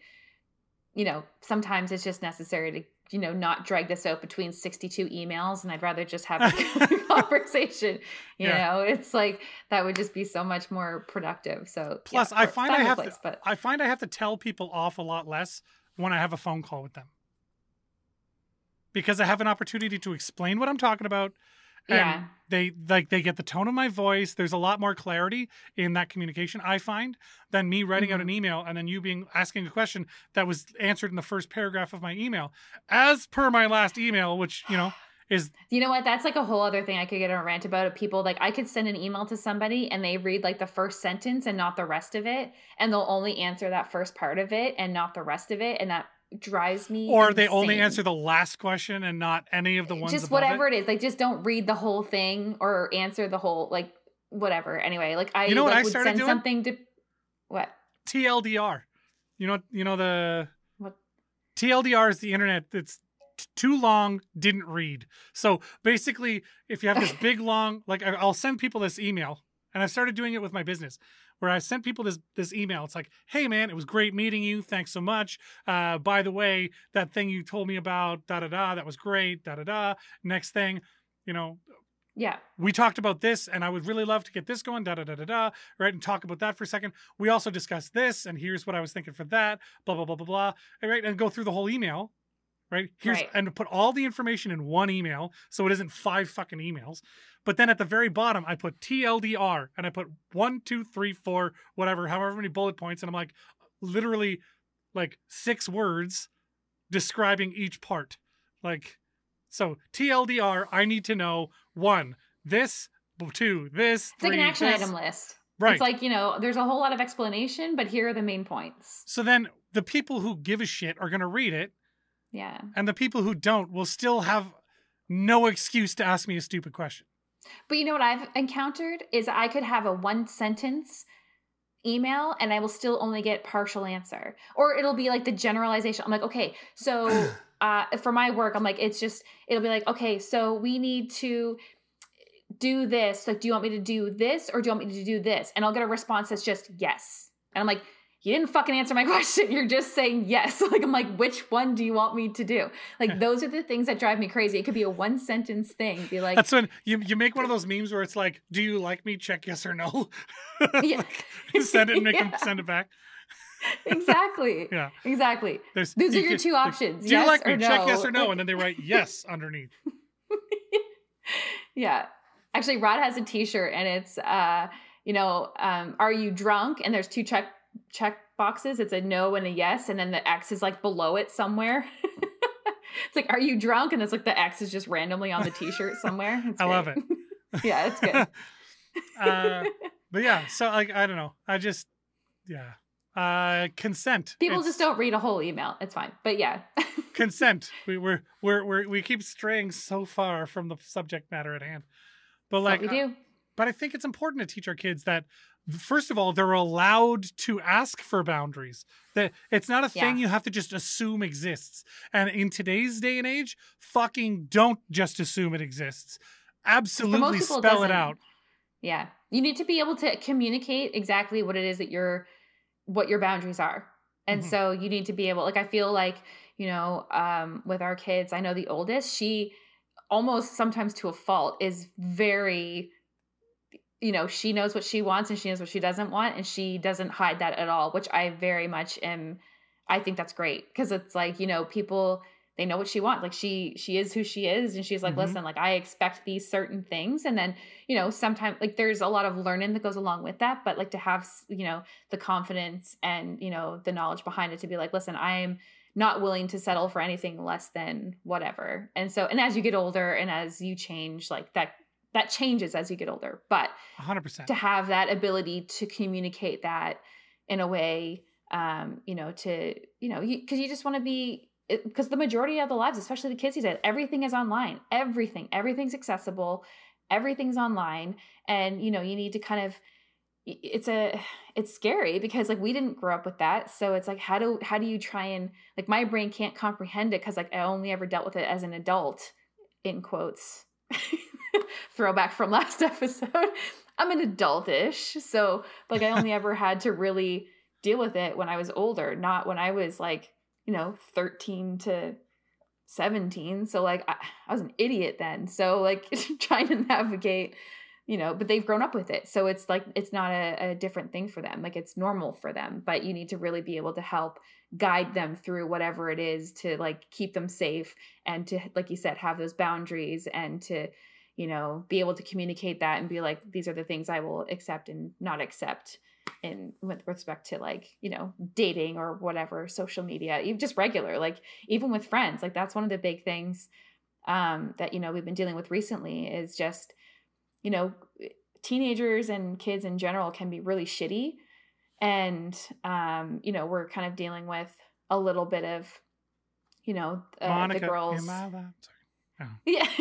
you know sometimes it's just necessary to you know not drag this out between 62 emails and I'd rather just have a *laughs* *laughs* conversation. You Yeah. know, it's like that would just be so much more productive. So Plus, yeah, I find I have place, to, but I find I have to tell people off a lot less when I have a phone call with them because I have an opportunity to explain what I'm talking about. And Yeah. they like they get the tone of my voice. There's a lot more clarity in that communication. I find than me writing out an Mm-hmm. email and then you being asking a question that was answered in the first paragraph of my email, as per my last email, which you know is *sighs* You know what? That's like a whole other thing I could get on a rant about. Of people like I could send an email to somebody and they read like the first sentence and not the rest of it, and they'll only answer that first part of it and not the rest of it, and that drives me. or they only answer the last question and not any of the eh, ones just whatever it. it is. Like just don't read the whole thing or answer the whole like whatever. Anyway, like I You know what like, I would started send doing? something to what TLDR. You know, you know the what TLDR is the internet that's t- too long, didn't read. So basically, if you have this *laughs* big long, like I- I'll send people this email, and I've started doing it with my business, where I sent people this this email. It's like, hey man, it was great meeting you. Thanks so much. Uh, by the way, that thing you told me about, da da da, that was great. Da da da. Next thing, you know, yeah we talked about this and I would really love to get this going, da da da da da, right? And talk about that for a second. We also discussed this, and here's what I was thinking for that, blah, blah, blah, blah, blah. Right. And go through the whole email, right? Here's Right. and put all the information in one email so it isn't five fucking emails. But then at the very bottom, I put TLDR and I put one, two, three, four, whatever, however many bullet points. And I'm like, literally like six words describing each part. Like, so TLDR, I need to know one, this, two, this, it's like an action this. item list. Right. It's like you know there's a whole lot of explanation, but here are the main points. so then the people who give a shit are going to read it, Yeah. and the people who don't will still have no excuse to ask me a stupid question. But you know what I've encountered is I could have a one sentence email and I will still only get partial answer. Or it'll be like the generalization. I'm like, okay, so *coughs* uh for my work, I'm like, it's just it'll be like, okay, so we need to do this. Like, do you want me to do this or do you want me to do this? And I'll get a response that's just yes. And I'm like, you didn't fucking answer my *laughs* question. You're just saying yes. *laughs* Like, I'm like, which one do you want me to do? Like, *laughs* those are the things that drive me crazy. It could be a one sentence thing. Be like, That's when you you make one of those memes where it's like, "Do you like me? Check yes or no." yeah. send it and make them send it back. exactly. Yeah. Exactly. There's Those are your two like, options. Do you yes like or me? Check yes or no, and then they write yes underneath. yeah. Actually, Rod has a T-shirt, and it's uh, you know, um, are you drunk? And there's two check check boxes. It's a no and a yes, and then the X is like below it somewhere. *laughs* it's like, are you drunk? And it's like the X is just randomly on the T-shirt *laughs* somewhere. It's I love it. *laughs* yeah, it's good. uh, but yeah, so like I don't know. I just yeah. Uh, consent. People It's just don't read a whole email. It's fine. But yeah. consent. We we're, we're we're we keep straying so far from the subject matter at hand. But like, what we uh, do. but I think it's important to teach our kids that first of all they're allowed to ask for boundaries. That it's not a thing Yeah. you have to just assume exists. And in today's day and age, fucking don't just assume it exists. Absolutely spell it out. Yeah. You need to be able to communicate exactly what it is that your what your boundaries are. And Mhm. so you need to be able like I feel like, you know, um with our kids, I know the oldest, she almost sometimes to a fault is very you know, she knows what she wants and she knows what she doesn't want and she doesn't hide that at all, which I very much am I think that's great because it's like, you know, people they know what she wants. Like she she is who she is and she's like, Mhm. "Listen, like I expect these certain things." And then, you know, sometimes like there's a lot of learning that goes along with that, but like to have, you know, the confidence and, you know, the knowledge behind it to be like, "Listen, I am not willing to settle for anything less than whatever." And so and as you get older and as you change, like that that changes as you get older. But 100%. to have that ability to communicate that in a way um you know to you know because you, just want to be because the majority of the lives especially the kids these days everything is online everything everything's accessible everything's online and you know you need to kind of it's a it's scary because like we didn't grow up with that so it's like how do how do you try and like my brain can't comprehend it because like i only ever dealt with it as an adult in quotes *laughs* throwback from last *laughs* episode. I'm an adultish so like i only *laughs* ever had to really deal with it when i was older not when i was like you know 13 to 17 so like i, I was an idiot then. So like trying to navigate you know but they've grown up with it. So it's like it's not a, a different thing for them. Like it's normal for them but you need to really be able to help guide them through whatever it is to like keep them safe and to like you said have those boundaries and to you know be able to communicate that and be like these are the things i will accept and not accept in with respect to like you know dating or whatever social media even just regular like even with friends. Like that's one of the big things um that you know we've been dealing with recently is just you know teenagers and kids in general can be really shitty. And um you know we're kind of dealing with a little bit of you know uh, Monica, the girls. Am I allowed- sorry. yeah. *laughs*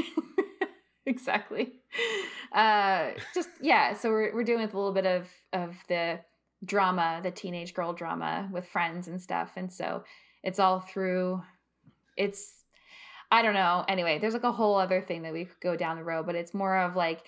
Exactly. Uh just yeah so we're, we're dealing with a little bit of of the drama the teenage girl drama with friends and stuff. And so it's all through it's i don't know. Anyway there's like a whole other thing that we could go down the road but it's more of like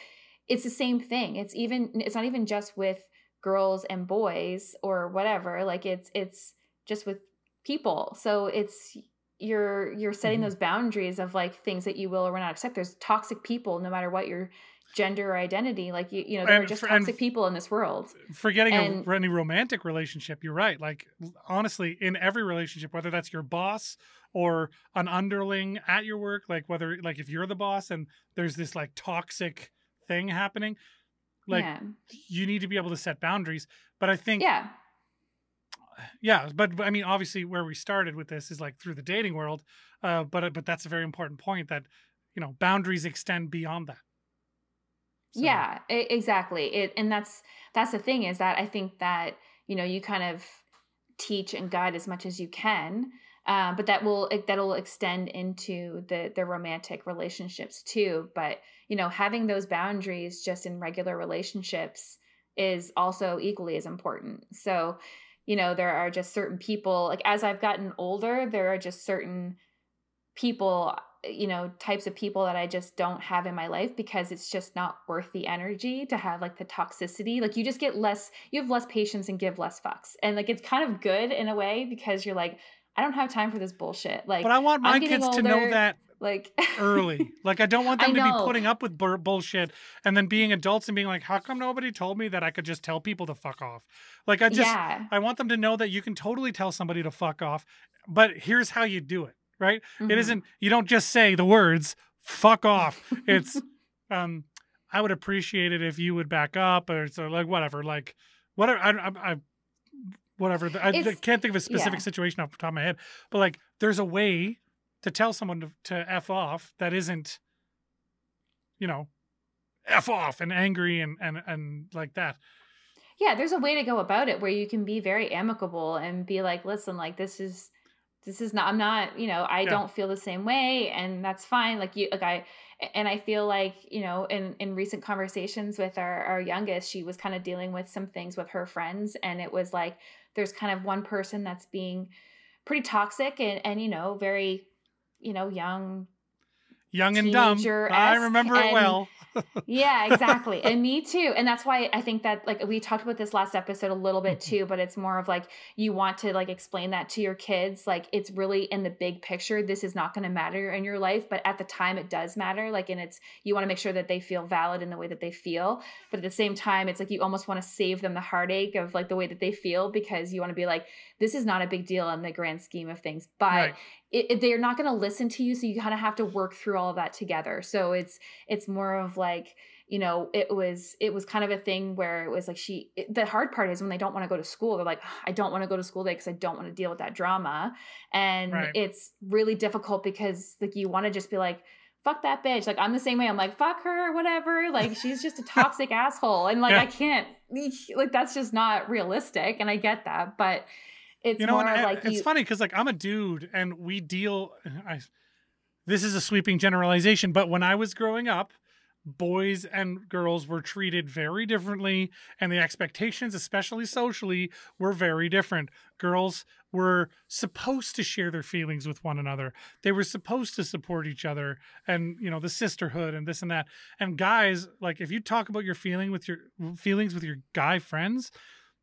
it's the same thing. It's even it's not even just with girls and boys or whatever like it's it's just with people. So it's you're you're setting Mhm. those boundaries of like things that you will or will not accept. There's toxic people no matter what your gender or identity like you you know there are just and toxic people in this world. forgetting And- a, any romantic relationship you're right. Like honestly in every relationship whether that's your boss or an underling at your work like whether like if you're the boss and there's this like toxic thing happening like yeah. you need to be able to set boundaries but i think yeah. Yeah but, i mean obviously where we started with this is like through the dating world uh but but that's a very important point that you know boundaries extend beyond that. So- yeah e- exactly. It and that's that's the thing is that i think that you know you kind of teach and guide as much as you can uh, but that will that'll extend into the the romantic relationships too but you know having those boundaries just in regular relationships is also equally as important. So you know there are just certain people like as i've gotten older there are just certain people you know types of people that i just don't have in my life because it's just not worth the energy to have like the toxicity. Like you just get less you have less patience and give less fucks. And like it's kind of good in a way because you're like i don't have time for this bullshit like but i want my kids to know that like early. *laughs* Like I don't want them to be putting up with bur- bullshit and then being adults and being like, "How come nobody told me that I could just tell people to fuck off?" Like I just yeah I want them to know that you can totally tell somebody to fuck off, but here's how you do it, right? It Mhm. isn't you don't just say the words "fuck off." It's *laughs* um I would appreciate it if you would back up or so like whatever, like whatever I I, I whatever. I, I can't think of a specific yeah. situation off the top of my head, but like there's a way to tell someone to, to f off that isn't, you know, f off and angry and and and like that. yeah, there's a way to go about it where you can be very amicable and be like, listen, like this is this is not I'm not, you know, I Yeah. don't feel the same way and that's fine. Like you like I and I feel like, you know, in in recent conversations with our our youngest, she was kind of dealing with some things with her friends and it was like there's kind of one person that's being pretty toxic and and you know, very you know, young Young and dumb. I remember it well. *laughs* yeah, exactly. and me too. And that's why I think that like we talked about this last episode a little bit Mm-hmm. too, but it's more of like you want to like explain that to your kids. Like it's really in the big picture, this is not going to matter in your life, but at the time it does matter. Like and it's you want to make sure that they feel valid in the way that they feel, but at the same time it's like you almost want to save them the heartache of like the way that they feel because you want to be like this is not a big deal in the grand scheme of things. But Right. It, it- they're not going to listen to you so you kind of have to work through all of that together. So it's it's more of like you know it was it was kind of a thing where it was like she it, the hard part is when they don't want to go to school they're like i don't want to go to school today because i don't want to deal with that drama. And Right. it's really difficult because like you want to just be like fuck that bitch. Like i'm the same way. I'm like fuck her whatever. Like she's just a *laughs* toxic asshole. And like Yeah. i can't like that's just not realistic and i get that. But it's you know, more and like it's you, funny because like I'm a dude and we deal. I, this is a sweeping generalization, but when I was growing up, boys and girls were treated very differently, and the expectations, especially socially, were very different. Girls were supposed to share their feelings with one another. They were supposed to support each other, and you know the sisterhood and this and that. And guys, like if you talk about your feeling with your feelings with your guy friends,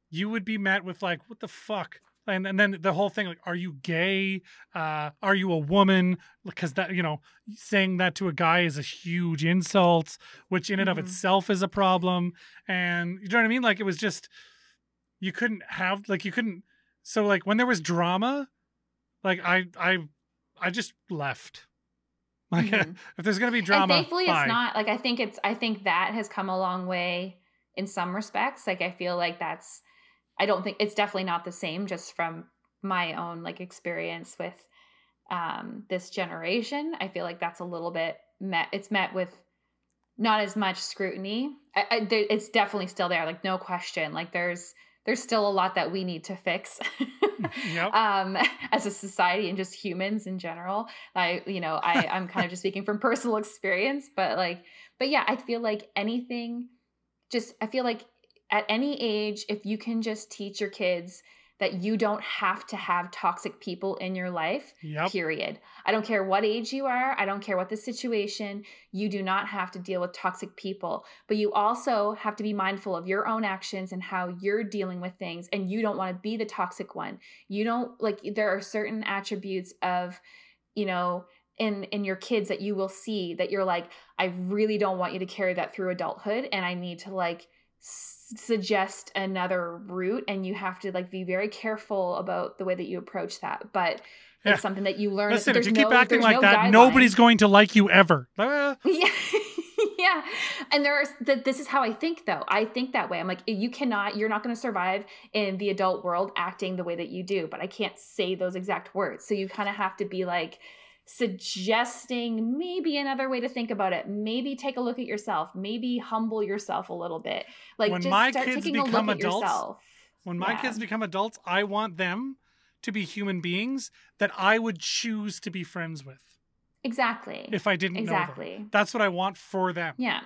you would be met with like, "What the fuck." And and then the whole thing like are you gay uh are you a woman because that you know saying that to a guy is a huge insult which in and of Mhm. itself is a problem and you know what i mean like it was just you couldn't have like you couldn't so like when there was drama like i i i just left *laughs* like Mhm. if there's gonna be drama and thankfully bye. it's not like i think it's i think that has come a long way in some respects like i feel like that's i don't think it's definitely not the same just from my own like experience with um this generation. I feel like that's a little bit met it's met with not as much scrutiny. I, I, there, it's definitely still there like no question. Like there's there's still a lot that we need to fix *laughs* Yep. *laughs* um as a society and just humans in general. I you know i i'm kind of just speaking from *laughs* personal experience but like but yeah i feel like anything just i feel like at any age if you can just teach your kids that you don't have to have toxic people in your life yep. period. I don't care what age you are i don't care what the situation you do not have to deal with toxic people. But you also have to be mindful of your own actions and how you're dealing with things and you don't want to be the toxic one. You don't like there are certain attributes of you know in in your kids that you will see that you're like i really don't want you to carry that through adulthood and i need to like suggest another route and you have to like be very careful about the way that you approach that but Yeah. it's something that you learn listen if there's you keep acting like no that guideline. nobody's going to like you ever Yeah. *laughs* yeah. And there's that this is how I think though. I think that way. I'm like, you cannot, you're not going to survive in the adult world acting the way that you do, but I can't say those exact words. So you kind of have to be like suggesting maybe another way to think about it. Maybe take a look at yourself. Maybe humble yourself a little bit. Like When just my start kids taking a become look at adults, yourself. When my Yeah. kids become adults, I want them to be human beings that I would choose to be friends with Exactly. if I didn't know exactly. That's what I want for them. Yeah.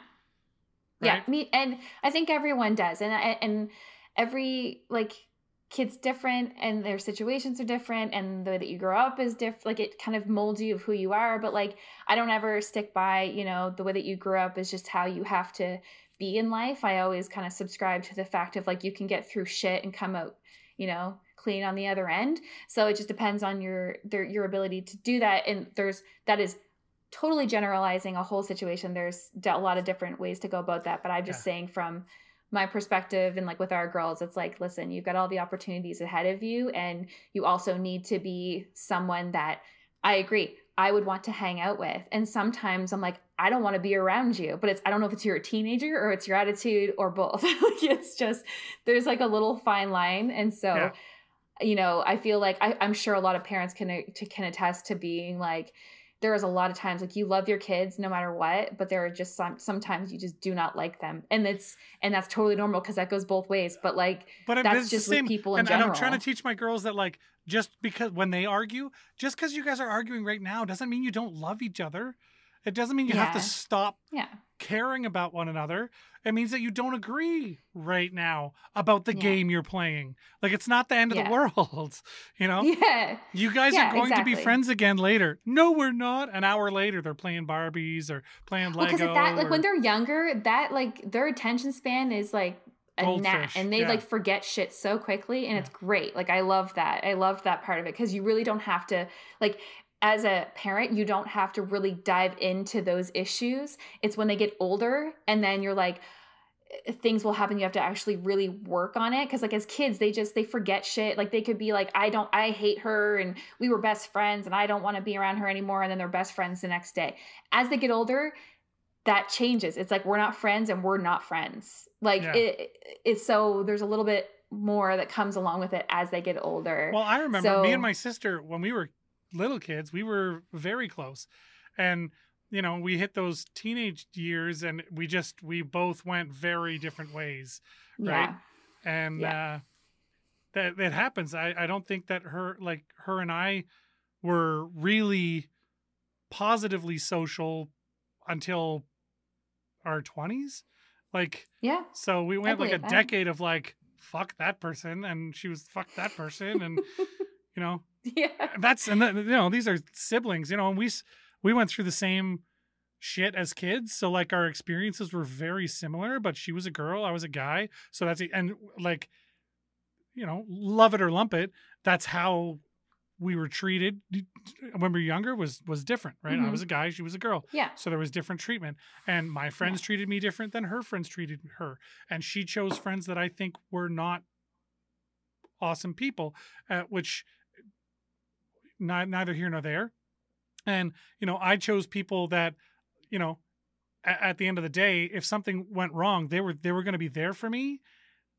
Yeah, me and I think everyone does, and I- and every like kid's different, and their situations are different, and the way that you grow up is different. Like it kind of molds you of who you are. But like I don't ever stick by, you know, the way that you grew up is just how you have to be in life. I always kind of subscribe to the fact of like you can get through shit and come out, you know, clean on the other end. So it just depends on your their your ability to do that. And there's that is totally generalizing a whole situation. There's a lot of different ways to go about that, but I'm just Yeah. saying from my perspective and like with our girls, it's like, listen, you've got all the opportunities ahead of you, and you also need to be someone that I agree. I would want to hang out with. And sometimes I'm like, I don't want to be around you, but it's, I don't know if it's you're teenager or it's your attitude or both. *laughs* like it's just, there's like a little fine line. And so, Yeah. you know, I feel like I, I'm sure a lot of parents can, uh, to, can attest to being like, there is a lot of times like you love your kids no matter what, but there are just some sometimes you just do not like them, and it's and that's totally normal because that goes both ways. But like But that's just same- with people in and, and general. I'm trying to teach my girls that like just because when they argue, just because you guys are arguing right now doesn't mean you don't love each other. It doesn't mean you have to stop yeah, caring about one another. It means that you don't agree right now about the Yeah. game you're playing. Like it's not the end of the world, *laughs* you know? *laughs* yeah, You guys Yeah, are going to be friends again later. No, we're not. An hour later, they're playing Barbies or playing Lego. because that like or- when they're younger, that like their attention span is like a gnat, and they yeah. like forget shit so quickly, and it's great. Like I love that. I love that part of it because you really don't have to like. As a parent, you don't have to really dive into those issues. It's when they get older, and then you're like, eh, things will happen. You have to actually really work on it because, like, as kids, they just they forget shit. Like they could be like, I don't, I hate her, and we were best friends, and I don't want to be around her anymore, and then they're best friends the next day. As they get older, that changes. It's like we're not friends and we're not friends. Like Yeah. it, it's so there's a little bit more that comes along with it as they get older. Well, I remember me and my sister when we were little kids, we were very close. And you know, we hit those teenage years and we just we both went very different ways. yeah. And uh that that happens. I I don't think that her like her and I were really positively social until our 20s. Like Yeah. so we went like a that. decade of like fuck that person and she was fuck that person and *laughs* you know *laughs* Yeah. that's and that, you know these are siblings you know and we we went through the same shit as kids so like our experiences were very similar but she was a girl i was a guy so that's and like you know love it or lump it that's how we were treated when we were younger was was different right i Mhm. was a guy she was a girl Yeah. so there was different treatment and my friends treated me different than her friends treated her and she chose friends that i think were not awesome people uh, which ni- neither here nor there and you know i chose people that you know at, at the end of the day if something went wrong they were they were going to be there for me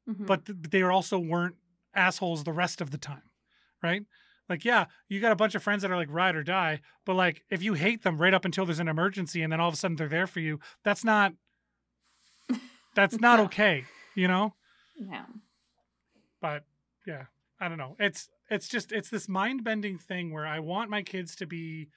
Mhm. but th- they also weren't assholes the rest of the time right like yeah you got a bunch of friends that are like ride or die but like if you hate them right up until there's an emergency and then all of a sudden they're there for you that's not *laughs* that's not No. okay you know yeah. but yeah i don't know. It's it's just it's this mind-bending thing where i want my kids to be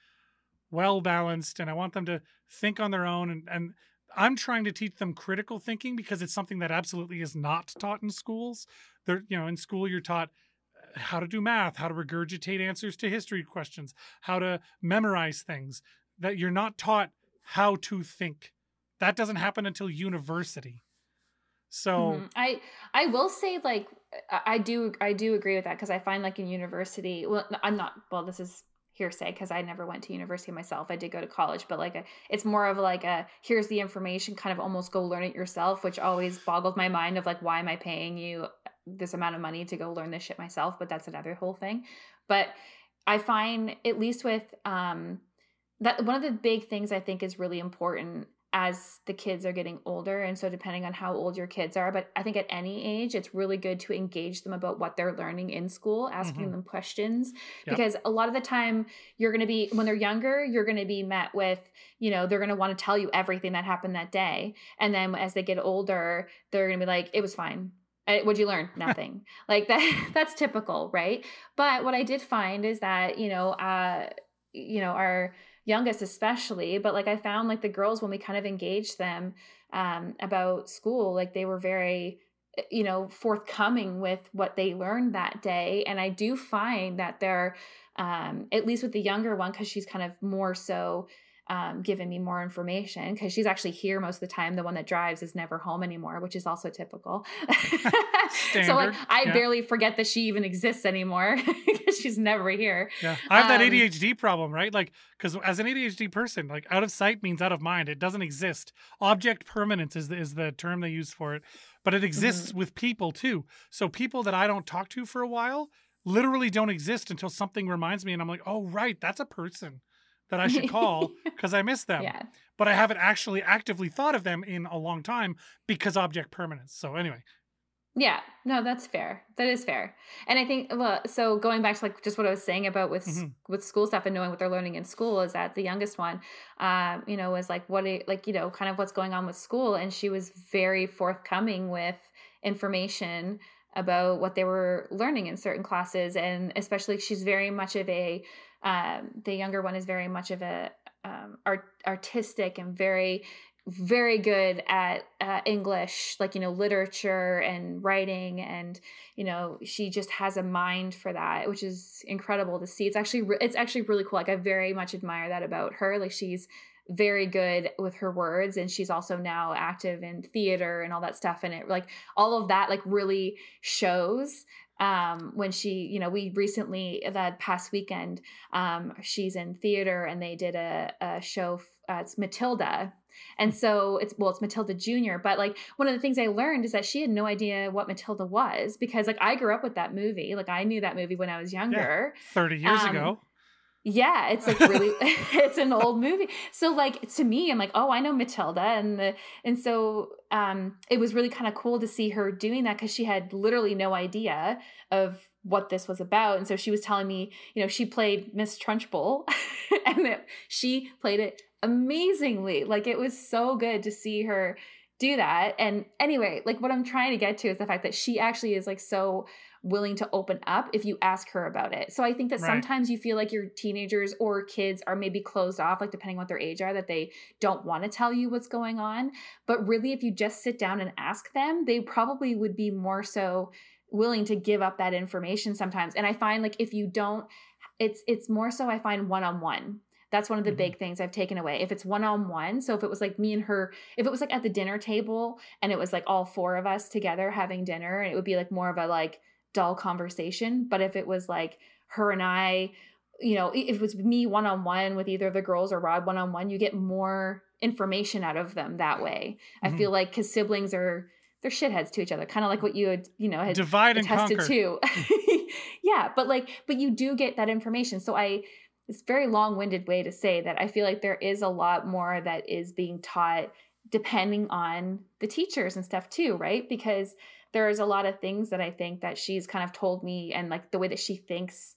well balanced and i want them to think on their own and and i'm trying to teach them critical thinking because it's something that absolutely is not taught in schools. They're you know in school you're taught uh, how to do math how to regurgitate answers to history questions how to memorize things that you're not taught how to think. That doesn't happen until university so Mhm. I I will say like I I do I do agree with that because I find like in university well I'm not well this is hearsay because I never went to university myself. I did go to college but like a, it's more of like a here's the information kind of almost go learn it yourself which always boggles my mind of like why am I paying you this amount of money to go learn this shit myself? But that's another whole thing. But I find at least with um that one of the big things I think is really important as the kids are getting older and so depending on how old your kids are but i think at any age it's really good to engage them about what they're learning in school asking Mhm. them questions Yep. because a lot of the time you're going to be when they're younger you're going to be met with you know they're going to want to tell you everything that happened that day and then as they get older they're going to be like it was fine Uh, What'd you learn? *laughs* Nothing. like that. *laughs* That's typical, right? But what I did find is that you know, uh, you know, our youngest especially, but like I found like the girls when we kind of engaged them um, about school, like they were very eh, you know forthcoming with what they learned that day. And i do find that they're um at least with the younger one because she's kind of more so um, giving me more information because she's actually here most of the time. The one that drives is never home anymore, which is also typical. *laughs* so like I yeah. barely forget that she even exists anymore *laughs* because she's never here. Yeah, I have that Um, ADHD problem, right? Like, because as an ADHD person, like out of sight means out of mind. It doesn't exist. Object permanence is the, is the term they use for it, but it exists Mm-hmm. with people too. So people that I don't talk to for a while literally don't exist until something reminds me, and I'm like, oh right, that's a person that I should call *laughs* because I miss them. Yeah. But I haven't actually actively thought of them in a long time because object permanence. So anyway, Yeah, no, that's fair. That is fair. And I think well, so going back to like just what I was saying about with Mhm. with school stuff and knowing what they're learning in school is that the youngest one, um, you know, was like what it, like you know, kind of what's going on with school, and she was very forthcoming with information about what they were learning in certain classes, and especially she's very much of a um, the younger one is very much of a um, art, artistic and very very good at uh, English, like, you know, literature and writing. And, you know, she just has a mind for that, which is incredible to see. It's actually, re- it's actually really cool. Like, I very much admire that about her. Like, she's very good with her words and she's also now active in theater and all that stuff. And it, like, all of that, like, really shows um when she you know we recently that past weekend um she's in theater and they did a, a show uh, it's matilda. And so it's well it's matilda junior but like one of the things i learned is that she had no idea what matilda was because like i grew up with that movie. Like i knew that movie when i was younger. 30 years Um, ago. Yeah, it's like really *laughs* it's an old movie. So like to me, I'm like, oh, I know Matilda and the and so um it was really kind of cool to see her doing that because she had literally no idea of what this was about. And so she was telling me, you know, she played Miss Trunchbull *laughs* and that she played it amazingly. Like it was so good to see her do that. And anyway, like what I'm trying to get to is the fact that she actually is like so willing to open up if you ask her about it. So I think that Right. sometimes you feel like your teenagers or kids are maybe closed off, like depending what their age are, that they don't want to tell you what's going on. But really, if you just sit down and ask them, they probably would be more so willing to give up that information sometimes. And I find like if you don't, it's it's more so I find one on one. That's one of the Mhm. big things I've taken away. If it's one on one, so if it was like me and her, if it was like at the dinner table and it was like all four of us together having dinner, and it would be like more of a like dull conversation. But if it was like her and I, you know, if it was me one on one with either of the girls or Rod one on one, you get more information out of them that way. I Mhm. feel like because siblings are they're shitheads to each other, kind of like what you had, you know, had Divide and conquer. to. *laughs* yeah, but like, but you do get that information. So I, it's a very long-winded way to say that I feel like there is a lot more that is being taught depending on the teachers and stuff too, right? Because there's a lot of things that I think that she's kind of told me and like the way that she thinks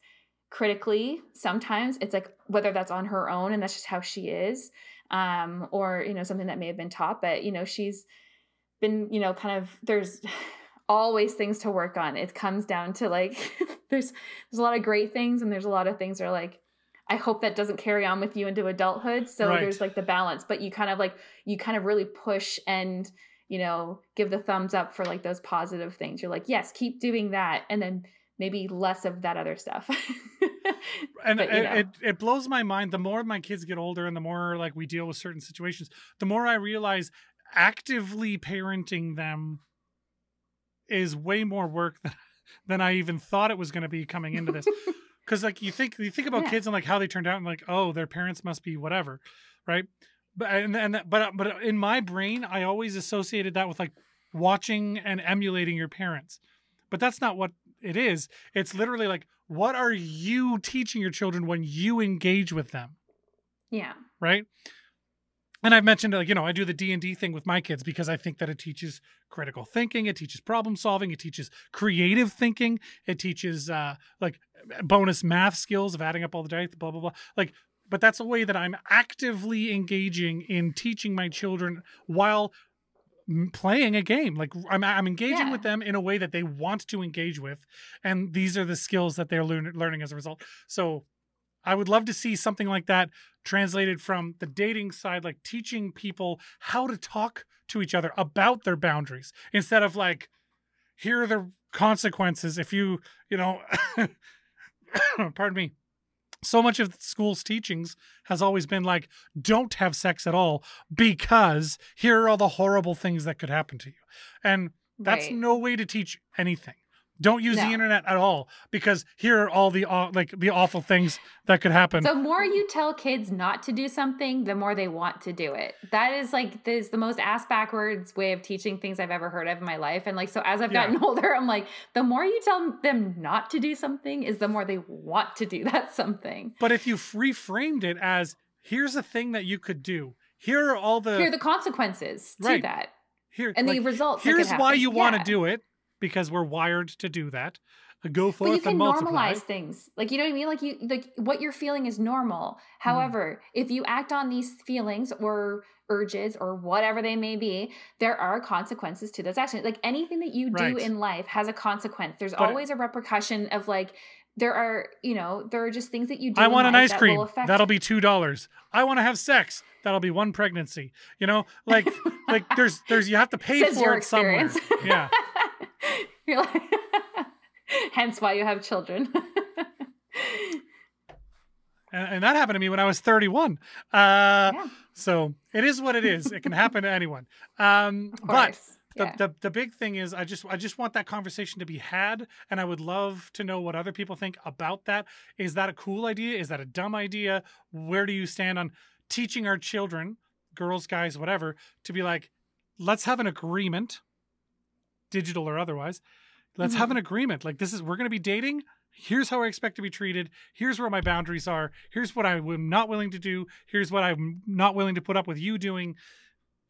critically sometimes it's like whether that's on her own and that's just how she is um or you know something that may have been taught but you know she's been you know kind of there's *sighs* always things to work on it comes down to like *laughs* there's there's a lot of great things and there's a lot of things that are like i hope that doesn't carry on with you into adulthood so Right. there's like the balance but you kind of like you kind of really push and you know give the thumbs up for like those positive things you're like yes keep doing that and then maybe less of that other stuff *laughs* and But, you it, know. it it blows my mind the more my kids get older and the more like we deal with certain situations the more i realize actively parenting them is way more work than, than i even thought it was going to be coming into this *laughs* because like you think you think about Yeah. kids and like how they turned out and like oh their parents must be whatever right but and, and but but in my brain i always associated that with like watching and emulating your parents. But that's not what it is. It's literally like what are you teaching your children when you engage with them? Yeah. Right? And i've mentioned like you know i do the d&d thing with my kids because i think that it teaches critical thinking it teaches problem solving it teaches creative thinking it teaches uh like bonus math skills of adding up all the dice blah blah blah. Like but that's a way that i'm actively engaging in teaching my children while playing a game like i'm, I'm engaging Yeah. with them in a way that they want to engage with and these are the skills that they're learn- learning as a result so i would love to see something like that translated from the dating side like teaching people how to talk to each other about their boundaries instead of like here are the consequences if you you know *coughs* pardon me so much of the school's teachings has always been like don't have sex at all because here are all the horrible things that could happen to you and that's right. no way to teach anything don't use the internet at all because here are all the aw- like the awful things that could happen the more you tell kids not to do something, the more they want to do it. That is like this the most ass backwards way of teaching things I've ever heard of in my life. And like so as I've Yeah. gotten *laughs* older, I'm like, the more you tell them not to do something is the more they want to do *laughs* that something. But if you reframed it as here's a thing that you could do, here are all the Here are the consequences to that. here And like, the results. here's why you want to Yeah. do it because we're wired to do that. Uh, Go But you forth can and multiply. normalize things. Like you know what I mean? Like you like what you're feeling is normal. Mm-hmm. However, if you act on these feelings or urges or whatever they may be, there are consequences to those actions. Like anything that you do Right. in life has a consequence. There's But always a repercussion of like there are, you know, there are just things that you do. I want an ice that cream. That'll be two dollars. I want to have sex. That'll be one pregnancy. You know, like like there's there's you have to pay *laughs* Says for it somewhere. Yeah. *laughs* *laughs* You're like, *laughs* hence why you have children. *laughs* And, and that happened to me when I was 31. Uh, yeah, So it is what it is. It can happen to anyone. Um, but the, yeah. the the big thing is I just I just want that conversation to be had and I would love to know what other people think about that. Is that a cool idea? Is that a dumb idea? Where do you stand on teaching our children, girls, guys, whatever, to be like, let's have an agreement, digital or otherwise. Let's have an mm-hmm. agreement. Like this is we're going to be dating. Here's how I expect to be treated. Here's where my boundaries are. Here's what I'm not willing to do. Here's what I'm not willing to put up with you doing.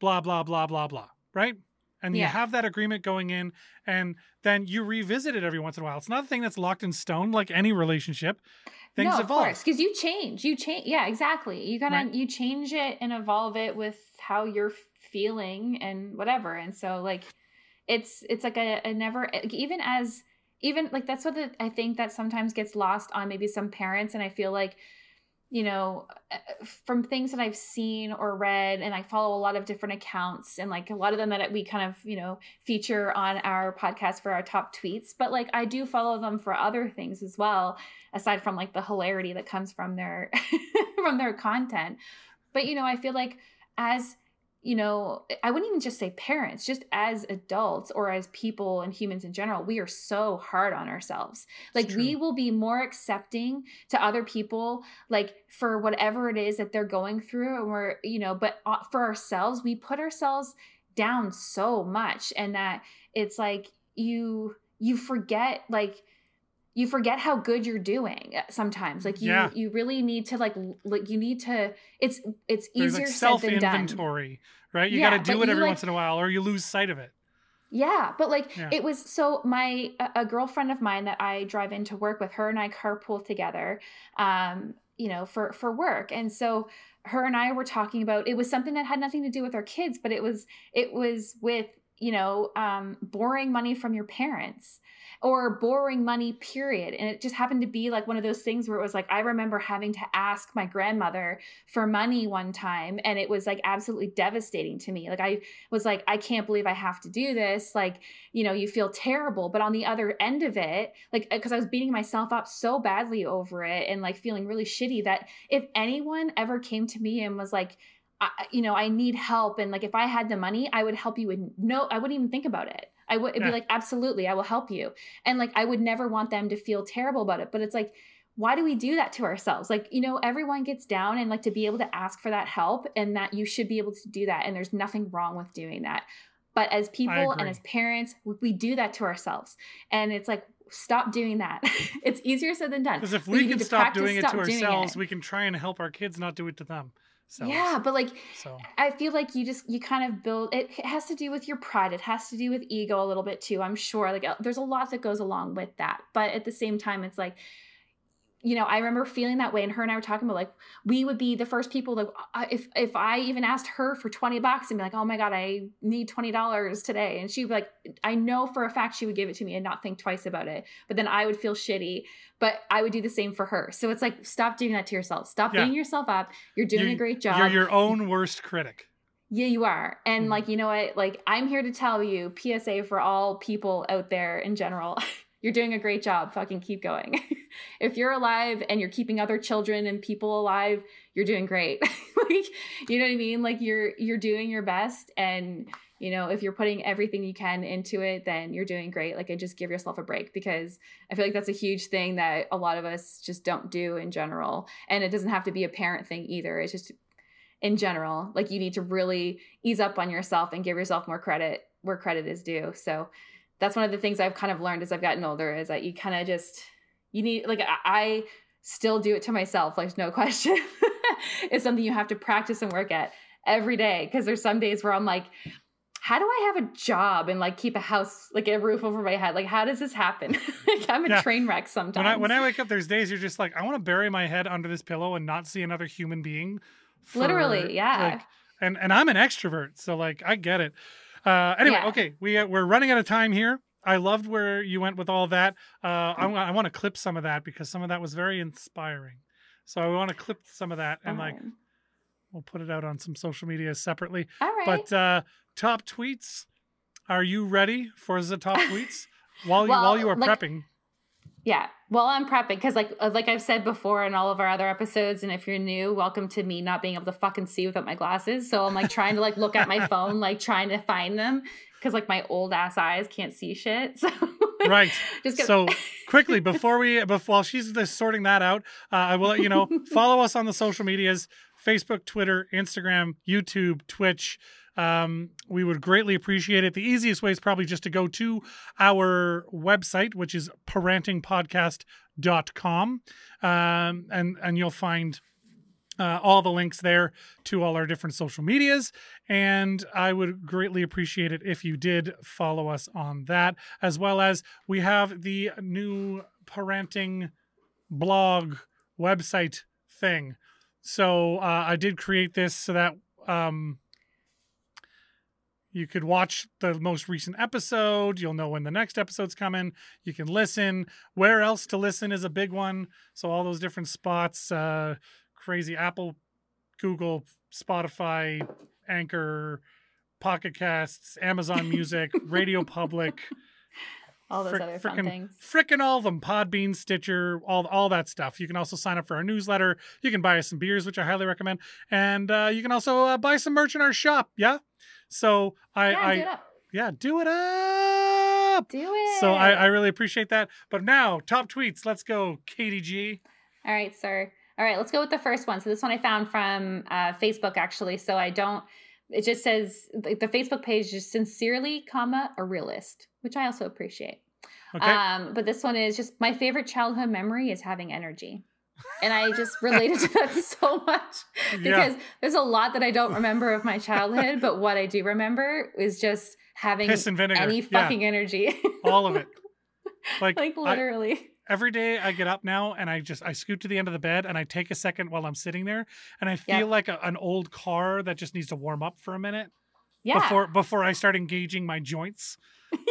Blah blah blah blah blah. Right? And you have that agreement going in, and then you revisit it every once in a while. It's not a thing that's locked in stone like any relationship. Things no, evolve. of course, because you change. You change. Yeah, exactly. You gotta Right. you change it and evolve it with how you're feeling and whatever. And so like, it's it's like a, a never even as even like that's what the, I think that sometimes gets lost on maybe some parents. And I feel like you know from things that I've seen or read, and I follow a lot of different accounts, and like a lot of them that we kind of you know feature on our podcast for our top tweets. But like I do follow them for other things as well aside from like the hilarity that comes from their *laughs* from their content but you know i feel like as you know i wouldn't even just say parents just as adults or as people and humans in general we are so hard on ourselves. Like we will be more accepting to other people like for whatever it is that they're going through and we're you know but uh, for ourselves we put ourselves down so much and that it's like you you forget like you forget how good you're doing sometimes like you Yeah. you really need to like like you need to it's it's easier like said self than done inventory, right? You Yeah, got to do it every like- once in a while, or you lose sight of it. yeah, but like Yeah. it was so my a- a girlfriend of mine that I drive into work with her and I carpool together um you know for for work. And so her and I were talking about it was something that had nothing to do with our kids, but it was it was with you know um borrowing money from your parents or borrowing money period. And it just happened to be like one of those things where it was like i remember having to ask my grandmother for money one time and it was like absolutely devastating to me. Like i was like i can't believe i have to do this. Like you know you feel terrible. But on the other end of it like because i was beating myself up so badly over it and like feeling really shitty that if anyone ever came to me and was like I, you know i need help and like if i had the money i would help you with no i wouldn't even think about it. I would it'd Yeah. be like absolutely i will help you. And like i would never want them to feel terrible about it but it's like why do we do that to ourselves? Like you know everyone gets down and like to be able to ask for that help and that you should be able to do that and there's nothing wrong with doing that. But as people and as parents we, we do that to ourselves and it's like stop doing that. *laughs* It's easier said than done. Because if But we can stop practice doing it to stop doing ourselves, it. we can try and help our kids not do it to them. Yeah but like So I feel like you just you kind of build it has to do with your pride. It has to do with ego a little bit too. I'm sure like uh, there's a lot that goes along with that. But at the same time it's like you know, I remember feeling that way and her and I were talking about like we would be the first people like, if if I even asked her for 20 bucks and be like, "Oh my god, I need $20 today." And she'd be like, I know for a fact she would give it to me and not think twice about it. But then I would feel shitty, but I would do the same for her. So it's like stop doing that to yourself. Stop Yeah. beating yourself up. You're doing You- a great job. you're your own worst critic. Yeah, you are. And Mhm. like, you know what? Like, I'm here to tell you, PSA for all people out there in general, *laughs* you're doing a great job. Fucking keep going. *laughs* if you're alive and you're keeping other children and people alive, you're doing great. *laughs* like, you know what I mean? Like you're you're doing your best and you know, if you're putting everything you can into it, then you're doing great. Like, I just give yourself a break because I feel like that's a huge thing that a lot of us just don't do in general. And it doesn't have to be a parent thing either. It's just in general like you need to really ease up on yourself and give yourself more credit where credit is due so that's one of the things i've kind of learned as i've gotten older is that you kind of just you need like I, still do it to myself like no *laughs* question it's something you have to practice and work at every day because there's some days where i'm like how do I have a job and like keep a house, like a roof over my head? Like, how does this happen? *laughs* like, I'm a Yeah. train wreck sometimes. When I when I wake up, there's days you're just like, I want to bury my head under this pillow and not see another human being. for, Literally, yeah. like, and and I'm an extrovert, so like I get it. Uh, anyway, Yeah. okay, we uh, we're running out of time here. I loved where you went with all that. Uh, I, wa- I want to clip some of that because some of that was very inspiring. So I want to clip some of that and like we'll put it out on some social media separately. all right. But uh, top tweets, are you ready for the top *laughs* tweets while you, Well, while you are like- prepping? Yeah. Well, I'm prepping because, like, uh, like I've said before in all of our other episodes, and if you're new, welcome to me not being able to fucking see without my glasses. So I'm like trying to like look at my phone, like trying to find them because like my old ass eyes can't see shit. *laughs* So Right. *laughs* just So *laughs* quickly before we before while she's just sorting that out, uh, I will let you know. follow us on the social medias: Facebook, Twitter, Instagram, YouTube, Twitch. Um, we would greatly appreciate it. The easiest way is probably just to go to our website, which is parentingpodcast.com. Um, and, and you'll find uh, all the links there to all our different social medias. And I would greatly appreciate it if you did follow us on that, as well as we have the new parenting blog website thing. So uh, I did create this so that um, you could watch the most recent episode. You'll know when the next episode's coming. You can listen. Where else to listen is a big one. So all those different spots. Uh, crazy Apple, Google, Spotify, Anchor, Pocket Casts, Amazon *laughs* Music, Radio Public, all those frick- other frickin' things. frickin' all of them. Podbean, Stitcher, all all that stuff. You can also sign up for our newsletter. You can buy us some beers, which I highly recommend, and uh, you can also uh, buy some merch in our shop. Yeah. So I, Yeah, I do it up. yeah, do it up. Do it. So I, I really appreciate that. But now, top tweets. Let's go, Katie G. All right, sir. All right, let's go with the first one. So this one I found from uh, Facebook actually. So I don't. It just says like the Facebook page just sincerely, comma a realist, which I also appreciate. Okay. Um, but this one is just my favorite childhood memory is having energy. And I just related to that *laughs* so much because there's a lot that I don't remember of my childhood, but what I do remember is just having Piss and vinegar. any Yeah. fucking energy. all of it. *laughs* Like, like I- literally. every day I get up now and I just I scoot to the end of the bed and I take a second while I'm sitting there and I feel Yeah. like a, an old car that just needs to warm up for a minute yeah. before before I start engaging my joints.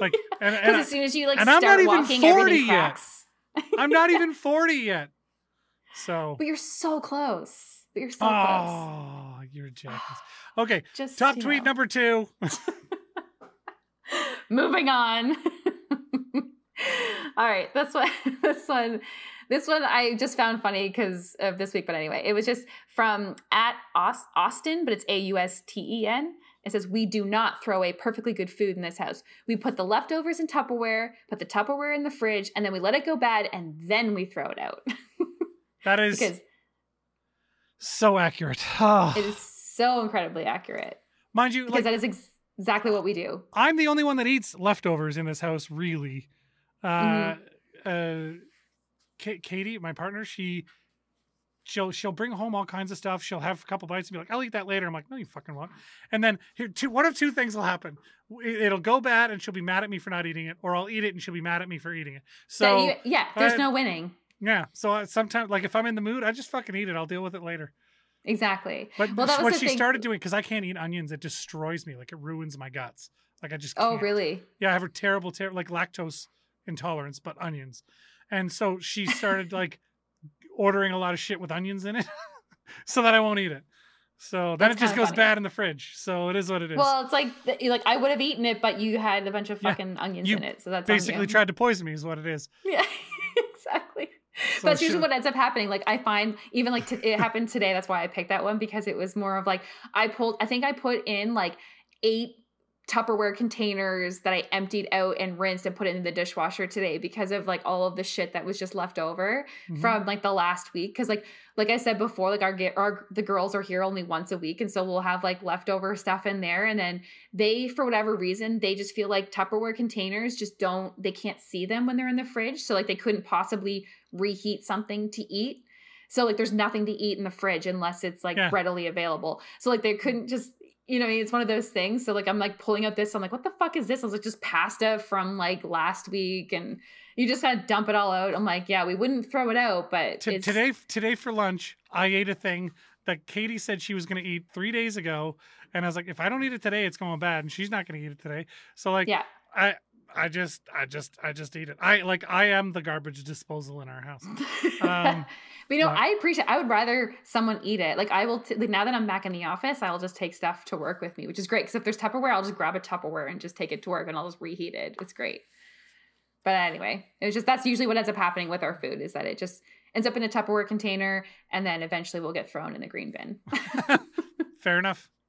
Like and, Because *laughs* and as soon as you like and I'm not even walking, 40 yet. I, I'm not even 40 yet. So But you're so close. But you're so close. Oh, you're a jackass. *sighs* Okay, Just top tweet know. number 2. *laughs* *laughs* Moving on. *laughs* All right, this one, this one, this one I just found funny because of this week. But anyway, it was just from at Austin, but it's A U S T E N. It says we do not throw away perfectly good food in this house. We put the leftovers in Tupperware, put the Tupperware in the fridge, and then we let it go bad, and then we throw it out That is because so accurate. Ah. *sighs* it is so incredibly accurate. Mind you, Because like that is ex- exactly what we do. I'm the only one that eats leftovers in this house, really. Uh, Mm-hmm. uh, Ka- Katie, my partner, she she'll she'll bring home all kinds of stuff. She'll have a couple bites and be like, "I'll eat that later." I'm like, "No, you fucking won't." And then here, two one of two things will happen: It- it'll go bad, and she'll be mad at me for not eating it, or I'll eat it and she'll be mad at me for eating it. So So you, yeah, there's I- no winning. Yeah, so I- sometimes like if I'm in the mood, I just fucking eat it. I'll deal with it later. Exactly. But Well, that was what she thing- started doing because I can't eat onions, it destroys me. Like it ruins my guts. Like I just oh, can't. Oh, really? Yeah, I have a terrible, ter- like lactose intolerance, but onions. And so she *laughs* started like ordering a lot of shit with onions in it *laughs* so that I won't eat it. So then That's it just goes funny. bad in the fridge. So it is what it is. Well, it's like like I would have eaten it, but you had a bunch of Yeah. fucking onions You in it, so that's Basically tried to poison me is what it is. *laughs* Yeah, exactly. So That's she- usually what ends up happening. Like I find, even like t- it happened today. That's why I picked that one because it was more of like I pulled. I think I put in like eight Tupperware containers that I emptied out and rinsed and put it in the dishwasher today because of like all of the shit that was just left over Mhm. from like the last week. Because like like I said before, like our our the girls are here only once a week, and so we'll have like leftover stuff in there, and then they for whatever reason they just feel like Tupperware containers just don't they can't see them when they're in the fridge, so like they couldn't possibly reheat something to eat. So like there's nothing to eat in the fridge unless it's like Yeah. readily available. So like they couldn't just you know, I mean, it's one of those things. So like I'm like pulling out this. I'm like, what the fuck is this? I was like, just pasta from like last week, and you just gotta dump it all out. I'm like, yeah, we wouldn't throw it out, but T- today, today for lunch, I ate a thing that Katie said she was going to eat three days ago, and I was like, if I don't eat it today, it's going bad, and she's not going to eat it today. So like, yeah, I, I just, I just, I just eat it. I like, I am the garbage disposal in our house. *laughs* Um, but you know, but- I appreciate. I would rather someone eat it. Like I will. T- like now that I'm back in the office, I'll just take stuff to work with me, which is great. Because if there's Tupperware, I'll just grab a Tupperware and just take it to work, and I'll just reheat it. It's great. But anyway, it's just that's usually what ends up happening with our food is that it just ends up in a Tupperware container, and then eventually we'll get thrown in the green bin. *laughs* Fair enough. *laughs*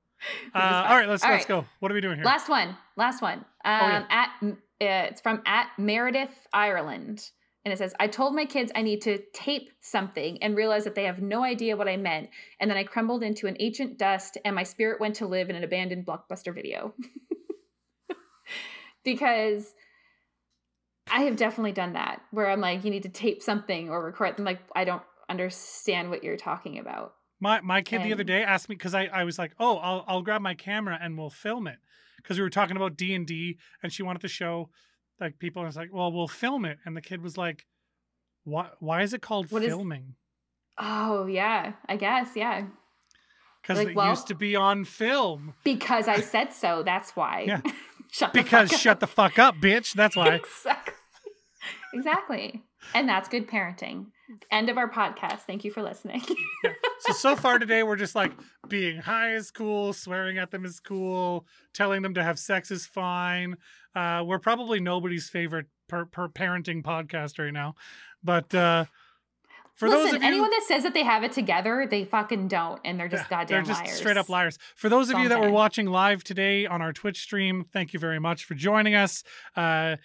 Uh, all right, let's All let's right. go. What are we doing here? Last one. Last one. Um, Oh, yeah. At uh, Uh, it's from at Meredith Ireland, and it says, "I told my kids I need to tape something, and realized that they have no idea what I meant, and then I crumbled into an ancient dust, and my spirit went to live in an abandoned blockbuster video." *laughs* because I have definitely done that, where I'm like, "You need to tape something or record." I'm like, "I don't understand what you're talking about." My my kid the other day asked me because I, I was like, oh, I'll I'll grab my camera and we'll film it because we were talking about D and D and she wanted to show like people. And I was like, well, we'll film it. And the kid was like, why why is it called What is- filming? Oh yeah, I guess yeah. Because like, it well- used to be on film. Because I said so. That's why. Yeah. *laughs* shut the Because fuck up. shut the fuck up, bitch. That's why. *laughs* exactly. Exactly. And that's good parenting. End of our podcast. Thank you for listening. *laughs* So so far today we're just like being high is cool, swearing at them is cool, telling them to have sex is fine. Uh, we're probably nobody's favorite per, per parenting podcast right now, but uh, for Listen, those of you, anyone that says that they have it together, they fucking don't, and they're just Yeah, goddamn they're just liars. straight up liars. For those of you that were watching live today on our Twitch stream, thank you very much for joining us. Uh,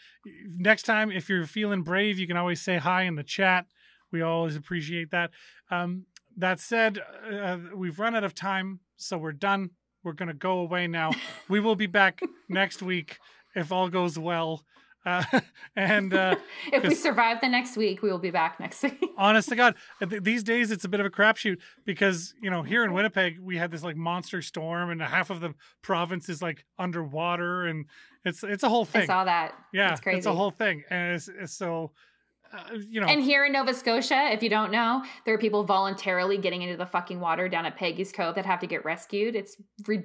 next time, if you're feeling brave, you can always say hi in the chat. We always appreciate that. Um, that said, uh, we've run out of time, so we're done. We're gonna go away now. *laughs* we will be back next week if all goes well. Uh, *laughs* and uh, *laughs* if we survive the next week, we will be back next *laughs* week. honest to God, th- these days it's a bit of a crapshoot because you know here in Winnipeg we had this like monster storm and half of the province is like underwater and it's it's a whole thing. I saw that. yeah, it's crazy. it's a whole thing, and it's, it's so uh, you know And here in Nova Scotia, if you don't know, there are people voluntarily getting into the fucking water down at Peggy's Cove that have to get rescued. It's re-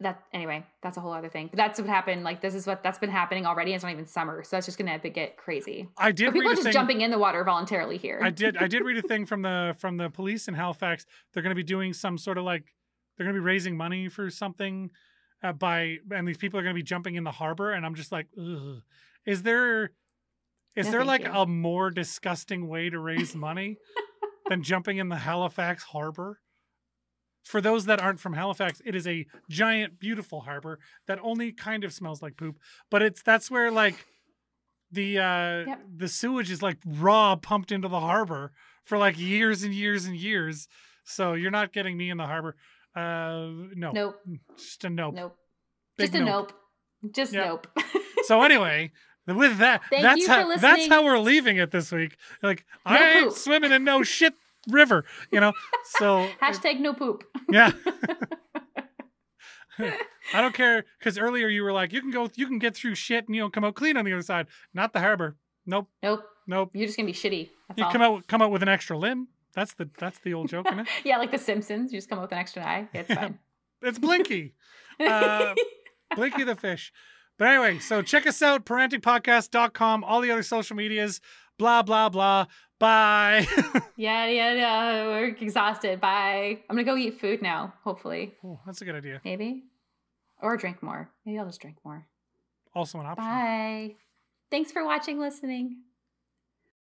that anyway. That's a whole other thing. But that's what happened. Like this is what that's been happening already. It's not even summer, so that's just gonna get crazy. I did But people read are just thing. jumping in the water voluntarily here. I did I did read a *laughs* thing from the from the police in Halifax. They're going to be doing some sort of like they're going to be raising money for something uh, by and these people are going to be jumping in the harbor and I'm just like Ugh. is there is No, there like you. a more disgusting way to raise money *laughs* than jumping in the Halifax harbor? For those that aren't from Halifax, it is a giant beautiful harbor that only kind of smells like poop, but it's that's where like the uh Yep. the sewage is like raw pumped into the harbor for like years and years and years. So you're not getting me in the harbor. Uh no. Nope. Just a nope. Nope. Big Just a nope. nope. Just Yep. nope. *laughs* So anyway, with that Thank that's you for how that's how we're leaving it this week. Like No I ain't poop. swimming in no shit river, you know. So *laughs* Hashtag no poop. yeah. *laughs* *laughs* I don't care because earlier you were like, you can go, you can get through shit and you know come out clean on the other side. Not the harbor. Nope, Nope. nope. You're just gonna be shitty. That's You all. come out come out with an extra limb. That's the that's the old joke, isn't it? yeah, like the Simpsons. You just come out with an extra eye. It's fine. It's Blinky. Uh, Blinky the fish. But anyway, so check us out, parentingpodcast.com, all the other social medias, blah, blah, blah. Bye. *laughs* yeah, yeah, yeah. We're exhausted. Bye. I'm gonna go eat food now. Hopefully, oh, that's a good idea. maybe, or drink more. Maybe I'll just drink more. Also an option. Bye. Thanks for watching, listening.